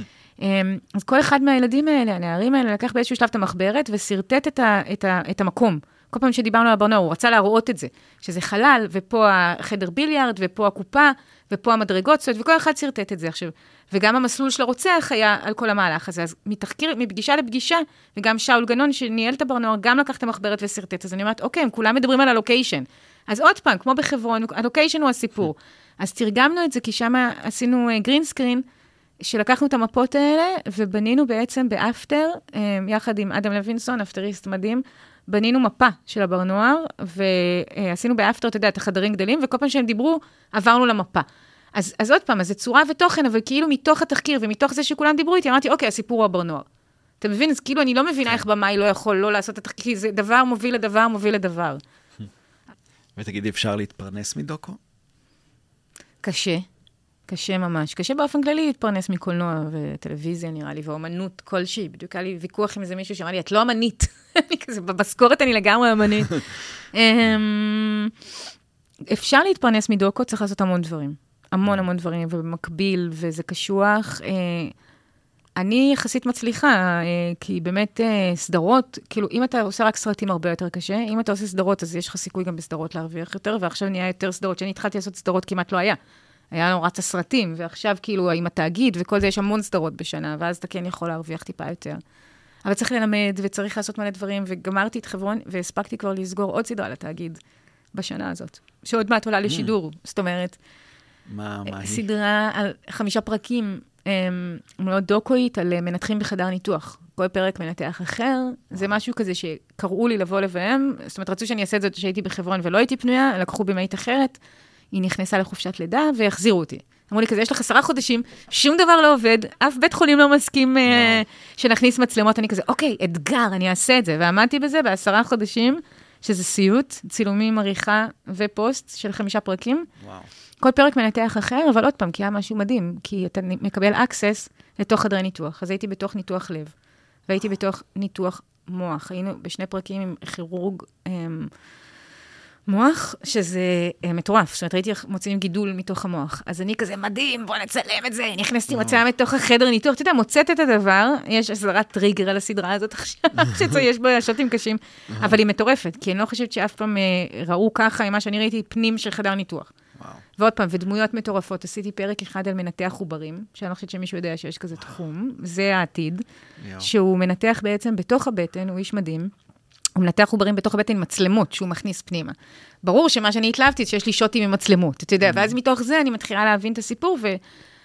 אמ, אז כל אחד מהילדים האלה, הנערים האלה, לקח באיזשהו שלב את המחברת ושרטט את, ה, את, ה, את המקום. כל פעם שדיברנו על הברנוער, הוא רצה להראות את זה, שזה חלל, ופה החדר ביליארד, ופה הקופה, ופה המדרגות, זאת אומרת, וכל אחד שרטט את זה עכשיו. וגם המסלול של הרוצח היה על כל המהלך הזה. אז מתחקיר, מפגישה לפגישה, וגם שאול גנון, שניהל את הברנוער, גם לקח את המחברת ושרטט. אז אני אומרת, אוקיי, הם כולם מדברים על הלוקיישן. אז עוד פעם, כמו בחברון, הלוקיישן הוא הסיפור. אז תרגמנו את זה, כי שם עשינו green אה, screen, שלקחנו את המפות האלה, ובנינו בעצם ב After, אמ, יחד עם אדם לוינסון, אפטריסט מדהים, בנינו מפה של הברנוער, ועשינו באפטר, אתה יודע, את החדרים גדלים, וכל פעם שהם דיברו, עברנו למפה. אז, אז עוד פעם, אז זה צורה ותוכן, אבל כאילו מתוך התחקיר ומתוך זה שכולם דיברו איתי, אמרתי, אוקיי, הסיפור הוא הברנוער. אתה מבין? אז כאילו, אני לא מבינה כן. איך במאי לא יכול לא לעשות את התחקיר, כי זה דבר מוביל לדבר, מוביל לדבר. (laughs) ותגידי, אפשר להתפרנס מדוקו? קשה. קשה ממש. קשה באופן כללי להתפרנס מקולנוע וטלוויזיה, נראה לי, ואומנות כלשהי. בדיוק היה לי ויכוח עם איזה מישהו שאמר לי, את לא אמנית. (laughs) כזה, במשכורת אני לגמרי אמנית. (laughs) אמ, אפשר להתפרנס מדוקו, צריך לעשות המון דברים. המון המון דברים, ובמקביל, וזה קשוח. אה, אני יחסית מצליחה, אה, כי באמת אה, סדרות, כאילו, אם אתה עושה רק סרטים, הרבה יותר קשה. אם אתה עושה סדרות, אז יש לך סיכוי גם בסדרות להרוויח יותר, ועכשיו נהיה יותר סדרות. כשאני התחלתי לעשות סדרות, כמעט לא היה. היה לנו רץ הסרטים, ועכשיו כאילו עם התאגיד וכל זה, יש המון סדרות בשנה, ואז אתה כן יכול להרוויח טיפה יותר. אבל צריך ללמד, וצריך לעשות מלא דברים, וגמרתי את חברון, והספקתי כבר לסגור עוד סדרה לתאגיד בשנה הזאת, שעוד מעט עולה לשידור. Mm. זאת אומרת, מה, מה היא? סדרה על חמישה פרקים, מאוד דוקואית, על מנתחים בחדר ניתוח. כל פרק מנתח אחר, זה משהו כזה שקראו לי לבוא לביים, זאת אומרת, רצו שאני אעשה את זה כשהייתי בחברון ולא הייתי פנויה, לקחו במאית אחרת, היא נכנסה לחופשת לידה והחזירו אותי. אמרו לי כזה, יש לך עשרה חודשים, שום דבר לא עובד, אף בית חולים לא מסכים uh, שנכניס מצלמות. אני כזה, אוקיי, אתגר, אני אעשה את זה. ועמדתי בזה בעשרה חודשים, שזה סיוט, צילומים, עריכה ופוסט של חמישה פרקים. וואו. כל פרק מנתח אחר, אבל עוד פעם, כי היה משהו מדהים, כי אתה מקבל access לתוך חדרי ניתוח. אז הייתי בתוך ניתוח לב, והייתי בתוך ניתוח מוח. היינו בשני פרקים עם כירורג אמ, מוח, שזה אה, מטורף. זאת אומרת, הייתי מוצאים גידול מתוך המוח. אז אני כזה, מדהים, בוא נצלם את זה. נכנסתי מוצאה מתוך החדר ניתוח. אתה יודע, מוצאת את הדבר, יש הסדרת טריגר על הסדרה הזאת עכשיו, (laughs) (laughs) שיש בה שוטים קשים, אבל היא מטורפת, כי אני לא חושבת שאף פעם אה, ראו ככה, ממה שאני ראיתי, פנים של חדר ניתוח. וואו. ועוד פעם, ודמויות מטורפות. עשיתי פרק אחד על מנתח עוברים, שאני לא חושבת שמישהו יודע שיש כזה תחום, זה העתיד, שהוא מנתח בעצם בתוך הבטן, הוא איש מדהים. הוא מנתח עוברים בתוך הבטן מצלמות שהוא מכניס פנימה. ברור שמה שאני התלהבתי, שיש לי שוטים עם מצלמות, אתה יודע, mm-hmm. ואז מתוך זה אני מתחילה להבין את הסיפור,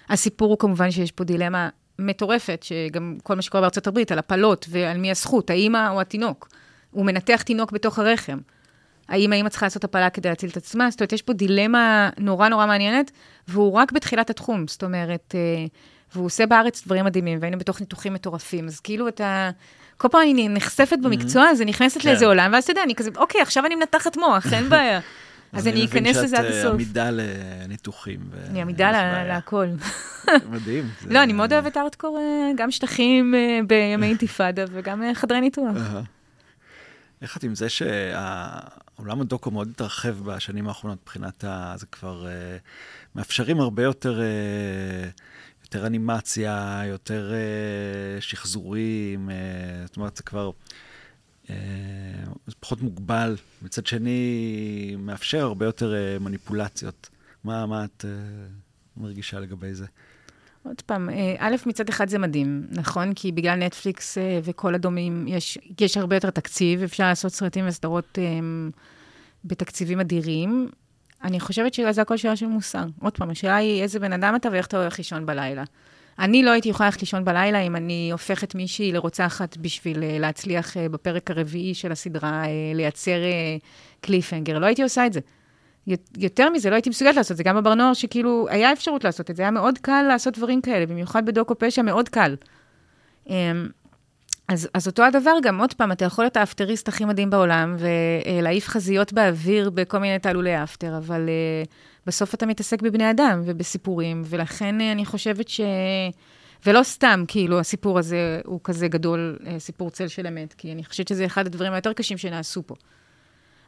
והסיפור הוא כמובן שיש פה דילמה מטורפת, שגם כל מה שקורה בארצות הברית, על הפלות ועל מי הזכות, האימא או התינוק. הוא מנתח תינוק בתוך הרחם. האם האמא צריכה לעשות הפלה כדי להציל את עצמה? זאת אומרת, יש פה דילמה נורא נורא מעניינת, והוא רק בתחילת התחום, זאת אומרת, אה, והוא עושה בארץ דברים מדהימים, והיינו בתוך ניתוחים מטורפים, אז כאילו אתה... כל פעם אני נחשפת במקצוע הזה, נכנסת לאיזה כן. עולם, ואז אתה יודע, אני כזה, אוקיי, עכשיו אני מנתחת מוח, אין (laughs) בעיה. אז אני אכנס לזה עד הסוף. אני מבין שאת עמידה לניתוחים. אני עמידה להכל. (laughs) מדהים. לא, אני מאוד אוהבת ארטקור, אה, גם שטחים אה, בימי (laughs) אינתיפאדה וגם חדרי ניתוח. איך את עם זה שהעולם הדוקו מאוד התרחב בשנים האחרונות מבחינת ה... זה כבר מאפשרים הרבה יותר... יותר אנימציה, יותר uh, שחזורים, uh, זאת אומרת, זה כבר uh, פחות מוגבל. מצד שני, מאפשר הרבה יותר uh, מניפולציות. מה, מה את uh, מרגישה לגבי זה? עוד פעם, א', מצד אחד זה מדהים, נכון? כי בגלל נטפליקס וכל הדומים, יש, יש הרבה יותר תקציב, אפשר לעשות סרטים וסדרות בתקציבים אדירים. אני חושבת שזה הכל שאלה של מוסר. עוד פעם, השאלה היא איזה בן אדם אתה ואיך אתה הולך לישון בלילה. אני לא הייתי יכולה ללכת לישון בלילה אם אני הופכת מישהי לרוצחת בשביל להצליח בפרק הרביעי של הסדרה לייצר קליפהנגר. לא הייתי עושה את זה. יותר מזה, לא הייתי מסוגלת לעשות את זה. גם בברנוער, שכאילו, היה אפשרות לעשות את זה. היה מאוד קל לעשות דברים כאלה, במיוחד בדוקו פשע, מאוד קל. Um, אז, אז אותו הדבר גם, עוד פעם, אתה יכול להיות האפטריסט הכי מדהים בעולם, ולהעיף חזיות באוויר בכל מיני תעלולי אפטר, אבל uh, בסוף אתה מתעסק בבני אדם ובסיפורים, ולכן uh, אני חושבת ש... ולא סתם, כאילו, הסיפור הזה הוא כזה גדול, uh, סיפור צל של אמת, כי אני חושבת שזה אחד הדברים היותר קשים שנעשו פה.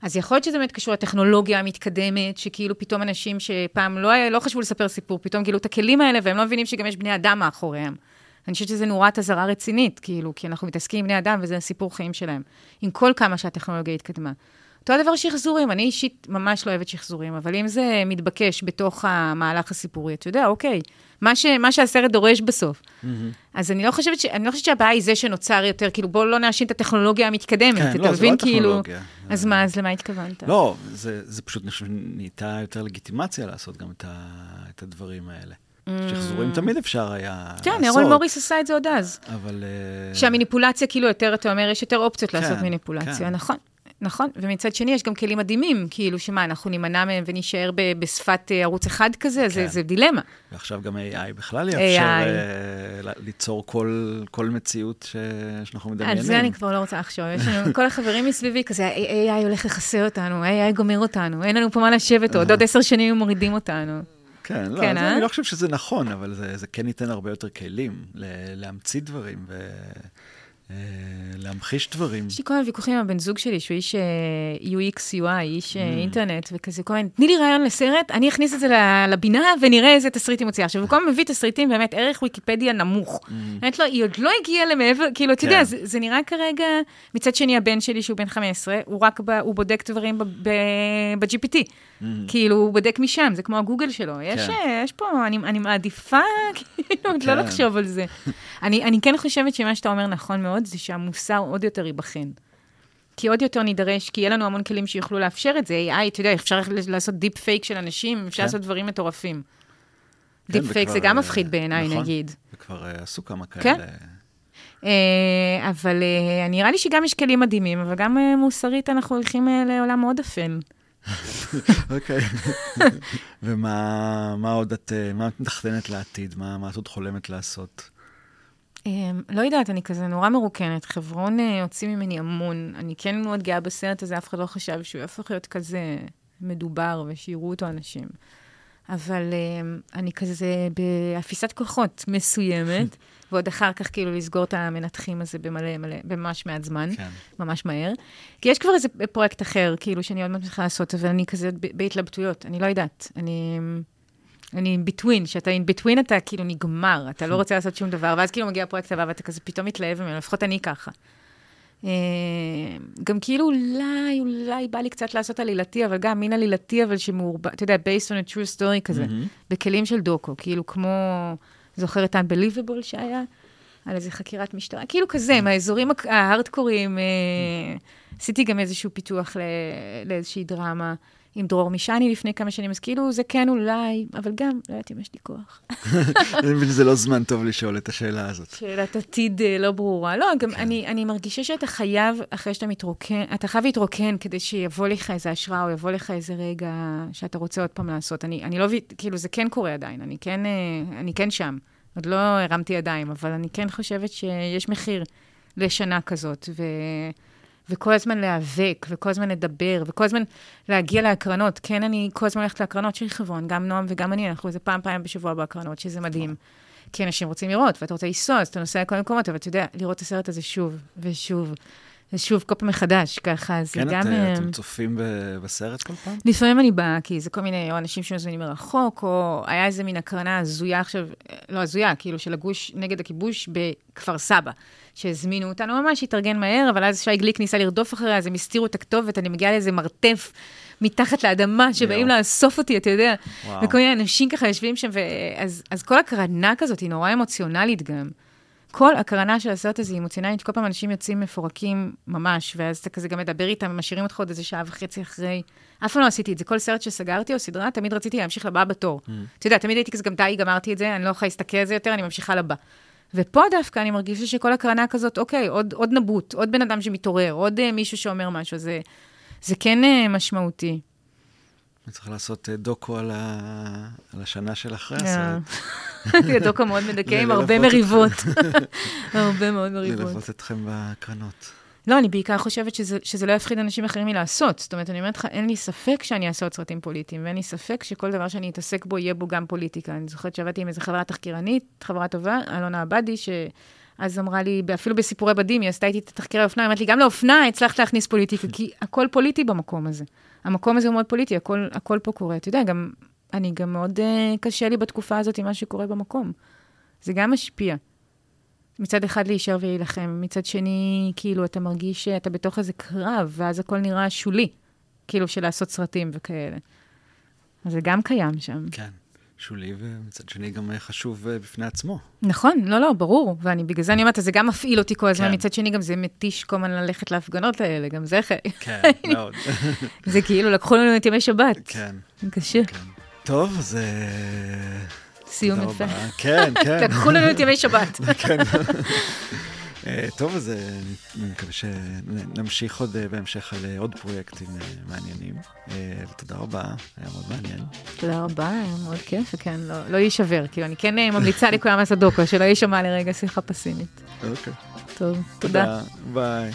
אז יכול להיות שזה באמת קשור לטכנולוגיה המתקדמת, שכאילו פתאום אנשים שפעם לא, לא חשבו לספר סיפור, פתאום גילו את הכלים האלה, והם לא מבינים שגם יש בני אדם מאחוריהם. אני חושבת שזה נורת אזהרה רצינית, כאילו, כי אנחנו מתעסקים עם בני אדם וזה הסיפור חיים שלהם. עם כל כמה שהטכנולוגיה התקדמה. אותו הדבר שחזורים, אני אישית ממש לא אוהבת שחזורים, אבל אם זה מתבקש בתוך המהלך הסיפורי, אתה יודע, אוקיי, מה, ש, מה שהסרט דורש בסוף. Mm-hmm. אז אני לא, חושבת ש, אני לא חושבת שהבעיה היא זה שנוצר יותר, כאילו, בואו לא נאשים את הטכנולוגיה המתקדמת. כן, אתה לא, מבין, זה לא כאילו... הטכנולוגיה. אז מה, אז למה התכוונת? לא, זה, זה פשוט נהייתה יותר לגיטימציה לעשות גם את, ה, את הדברים האלה. שחזורים תמיד אפשר היה לעשות. כן, אהרון מוריס עשה את זה עוד אז. אבל... אה, שהמניפולציה, כאילו, יותר, אתה אומר, יש יותר אופציות כן, לעשות מניפולציה, כן. נכון. נכון, ומצד שני יש גם כלים מדהימים, כאילו שמה, אנחנו נימנע מהם ונישאר ב- בשפת אה, ערוץ אחד כזה, זה, כן. זה דילמה. ועכשיו גם AI בכלל יאפשר AI. אה, ליצור כל, כל מציאות ש... שאנחנו מדמיינים. על זה אני כבר לא רוצה לחשוב. יש לנו, (laughs) כל החברים מסביבי כזה, AI הולך לחסר אותנו, AI גומר אותנו, אין לנו פה מה לשבת עוד, עוד עשר שנים הם מורידים אותנו. כן, לא, כן, זה, אה? אני לא חושב שזה נכון, אבל זה, זה כן ייתן הרבה יותר כלים להמציא דברים ולהמחיש דברים. יש לי כל מיני ויכוחים עם הבן זוג שלי, שהוא איש אה, UX, UI, איש אה, אינטרנט, וכזה כל מיני, תני לי רעיון לסרט, אני אכניס את זה לבינה ונראה איזה תסריט היא מוציאה. עכשיו, הוא כל הזמן מביא תסריטים, באמת, ערך ויקיפדיה נמוך. באמת לא, היא עוד לא הגיעה למעבר, כאילו, אתה יודע, כן. זה, נראה כרגע, מצד שני, הבן שלי, שהוא בן 15, הוא רק, הוא בודק דברים ב-GPT. כאילו, הוא בודק משם, זה כמו הגוגל שלו. יש, כן. אה, יש פה, אני, אני מעדיפה, (laughs) כאילו, עוד לא כן. לחשוב על זה. (laughs) אני, אני כן חושבת שמה שאתה אומר נכון מאוד, זה שהמוסר עוד יותר ייבחן. כי עוד יותר נידרש, כי יהיה לנו המון כלים שיוכלו לאפשר את זה. AI, אתה יודע, אפשר לעשות deep fake של אנשים, אפשר כן. לעשות דברים מטורפים. כן, deep fake וכבר, זה גם אה, מפחיד בעיניי, נכון. נגיד. וכבר אה, עשו כמה כאלה. כן. אה, אבל אה, נראה לי שגם יש כלים מדהימים, אבל גם אה, מוסרית אנחנו הולכים אה, לעולם מאוד אפל. אוקיי. ומה מה עוד את, מה את מתכננת לעתיד? מה, מה את עוד חולמת לעשות? אה, לא יודעת, אני כזה נורא מרוקנת. חברון אה, הוציא ממני המון. אני כן מאוד גאה בסרט הזה, אף אחד לא חשב שהוא יהפוך להיות כזה מדובר ושיראו אותו אנשים. אבל אה, אני כזה באפיסת כוחות מסוימת, (laughs) ועוד אחר כך כאילו לסגור את המנתחים הזה במלא מלא, בממש מעט זמן, כן. ממש מהר. כי יש כבר איזה פרויקט אחר, כאילו, שאני עוד מעט צריכה לעשות, אבל אני כזה בהתלבטויות, אני לא יודעת. אני... אני in between, שאתה in between אתה כאילו נגמר, אתה לא (laughs) רוצה לעשות שום דבר, ואז כאילו מגיע הפרויקט הבא ואתה כזה פתאום מתלהב ממנו, לפחות אני ככה. אה, גם כאילו אולי, אולי בא לי קצת לעשות עלילתי, אבל גם מין עלילתי, אבל שמעורבב, אתה יודע, based on a true story כזה, בכלים של דוקו, כאילו כמו, זוכר את Unbelievable שהיה? על איזה חקירת משטרה, כאילו כזה, מהאזורים הק- ההארדקוריים, אה, עשיתי גם איזשהו פיתוח ל- לאיזושהי דרמה. עם דרור מישני לפני כמה שנים, אז כאילו זה כן אולי, אבל גם, לא יודעת אם יש לי כוח. (laughs) אני מבין שזה לא זמן טוב לשאול את השאלה הזאת. שאלת עתיד אה, לא ברורה. לא, גם אני, אני מרגישה שאתה חייב, אחרי שאתה מתרוקן, אתה חייב להתרוקן כדי שיבוא לך איזה השראה, או יבוא לך איזה רגע שאתה רוצה עוד פעם לעשות. אני, אני לא, מבין- כאילו, זה כן קורה עדיין, אני כן, אה, אני כן שם. עוד לא הרמתי ידיים, אבל אני כן חושבת שיש מחיר לשנה כזאת, ו... וכל הזמן להיאבק, וכל הזמן לדבר, וכל הזמן להגיע להקרנות. כן, אני כל הזמן הולכת להקרנות של חברון, גם נועם וגם אני, אנחנו איזה פעם, פעם בשבוע בהקרנות, שזה מדהים. כי אנשים רוצים לראות, ואתה רוצה לנסוע, אז אתה נוסע לכל המקומות, אבל אתה יודע, לראות את הסרט הזה שוב ושוב, ושוב, כל פעם מחדש, ככה, זה כן, גם... את, אה, אתם צופים ב- בסרט כל פעם? לפעמים אני באה, כי זה כל מיני, או אנשים שמזמינים מרחוק, או היה איזה מין הקרנה הזויה עכשיו, לא הזויה, כאילו של הגוש נגד הכיבוש בכפר סבא, שהזמינו אותנו ממש, התארגן מהר, אבל אז שי גליק ניסה לרדוף אחריה, אז הם הסתירו את הכתובת, אני מגיעה לאיזה מרתף מתחת לאדמה, שבאים יואו. לאסוף אותי, אתה יודע. וואו. וכל מיני אנשים ככה יושבים שם, ואז, אז כל הקרנה כזאת היא נורא אמוציונלית גם. כל הקרנה של הסרט הזה היא אמוציונלית, כל פעם אנשים יוצאים מפורקים ממש, ואז אתה כזה גם מדבר איתם, משאירים אותך עוד איזה שעה וחצי אחרי. אף פעם לא עשיתי את זה. כל סרט שסגרתי או סדרה, תמיד רציתי להמשיך לבא בתור. אתה יודע, תמיד הייתי כזה, גם די, גמרתי את זה, אני לא יכולה להסתכל על זה יותר, אני ממשיכה לבא. ופה דווקא אני מרגישה שכל הקרנה כזאת, אוקיי, עוד, עוד נבוט, עוד בן אדם שמתעורר, עוד uh, מישהו שאומר משהו, זה, זה כן uh, משמעותי. אני צריך לעשות אה, דוקו על, ה... על השנה של אחרי אה. הסרט. (laughs) דוקו מאוד מדכא עם הרבה. מריבות. (laughs) הרבה מאוד מריבות. ללוות אתכם בהקרנות. לא, אני בעיקר חושבת שזה, שזה לא יפחיד אנשים אחרים מלעשות. זאת אומרת, אני אומרת לך, אין לי ספק שאני אעשה עוד סרטים פוליטיים, ואין לי ספק שכל דבר שאני אתעסק בו, יהיה בו גם פוליטיקה. אני זוכרת שעבדתי עם איזו חברה תחקירנית, חברה טובה, אלונה עבדי, שאז אמרה לי, אפילו בסיפורי בדים, היא עשתה איתי את התחקירי האופנה, היא אמרת לי, גם לאופנה הצלחת להכניס פוליטיקה, כי הכל פוליטי במקום הזה. המקום הזה הוא מאוד פוליטי, הכל, הכל פה קורה. אתה יודע, גם, אני גם מאוד uh, קשה לי בתקופה הזאת עם מה שקורה במקום. זה גם משפיע. מצד אחד להישאר ולהילחם, מצד שני, כאילו, אתה מרגיש שאתה בתוך איזה קרב, ואז הכל נראה שולי, כאילו, של לעשות סרטים וכאלה. אז זה גם קיים שם. כן, שולי, ומצד שני גם חשוב אה, בפני עצמו. נכון, לא, לא, ברור. ואני, בגלל זה אני אומרת, זה גם מפעיל אותי כל הזמן, כן. מצד שני גם זה מתיש כל הזמן ללכת להפגנות האלה, גם זה חלק. כן, (laughs) מאוד. זה כאילו, לקחו לנו את ימי שבת. כן, קשה. כן. טוב, אז... אה, סיום יפה. כן, כן. (laughs) לקחו לנו את ימי שבת. (laughs) כן. אה, טוב, אז אה, אני מקווה שנמשיך עוד אה, בהמשך על עוד פרויקטים מעניינים. ותודה רבה, היה מאוד מעניין. תודה רבה, היה מאוד כיף, וכן, לא יישבר. כאילו, אני כן ממליצה לכולם לעשות דוקו, שלא יישמע לרגע שיחה פסימית. אוקיי. טוב, תודה. ביי.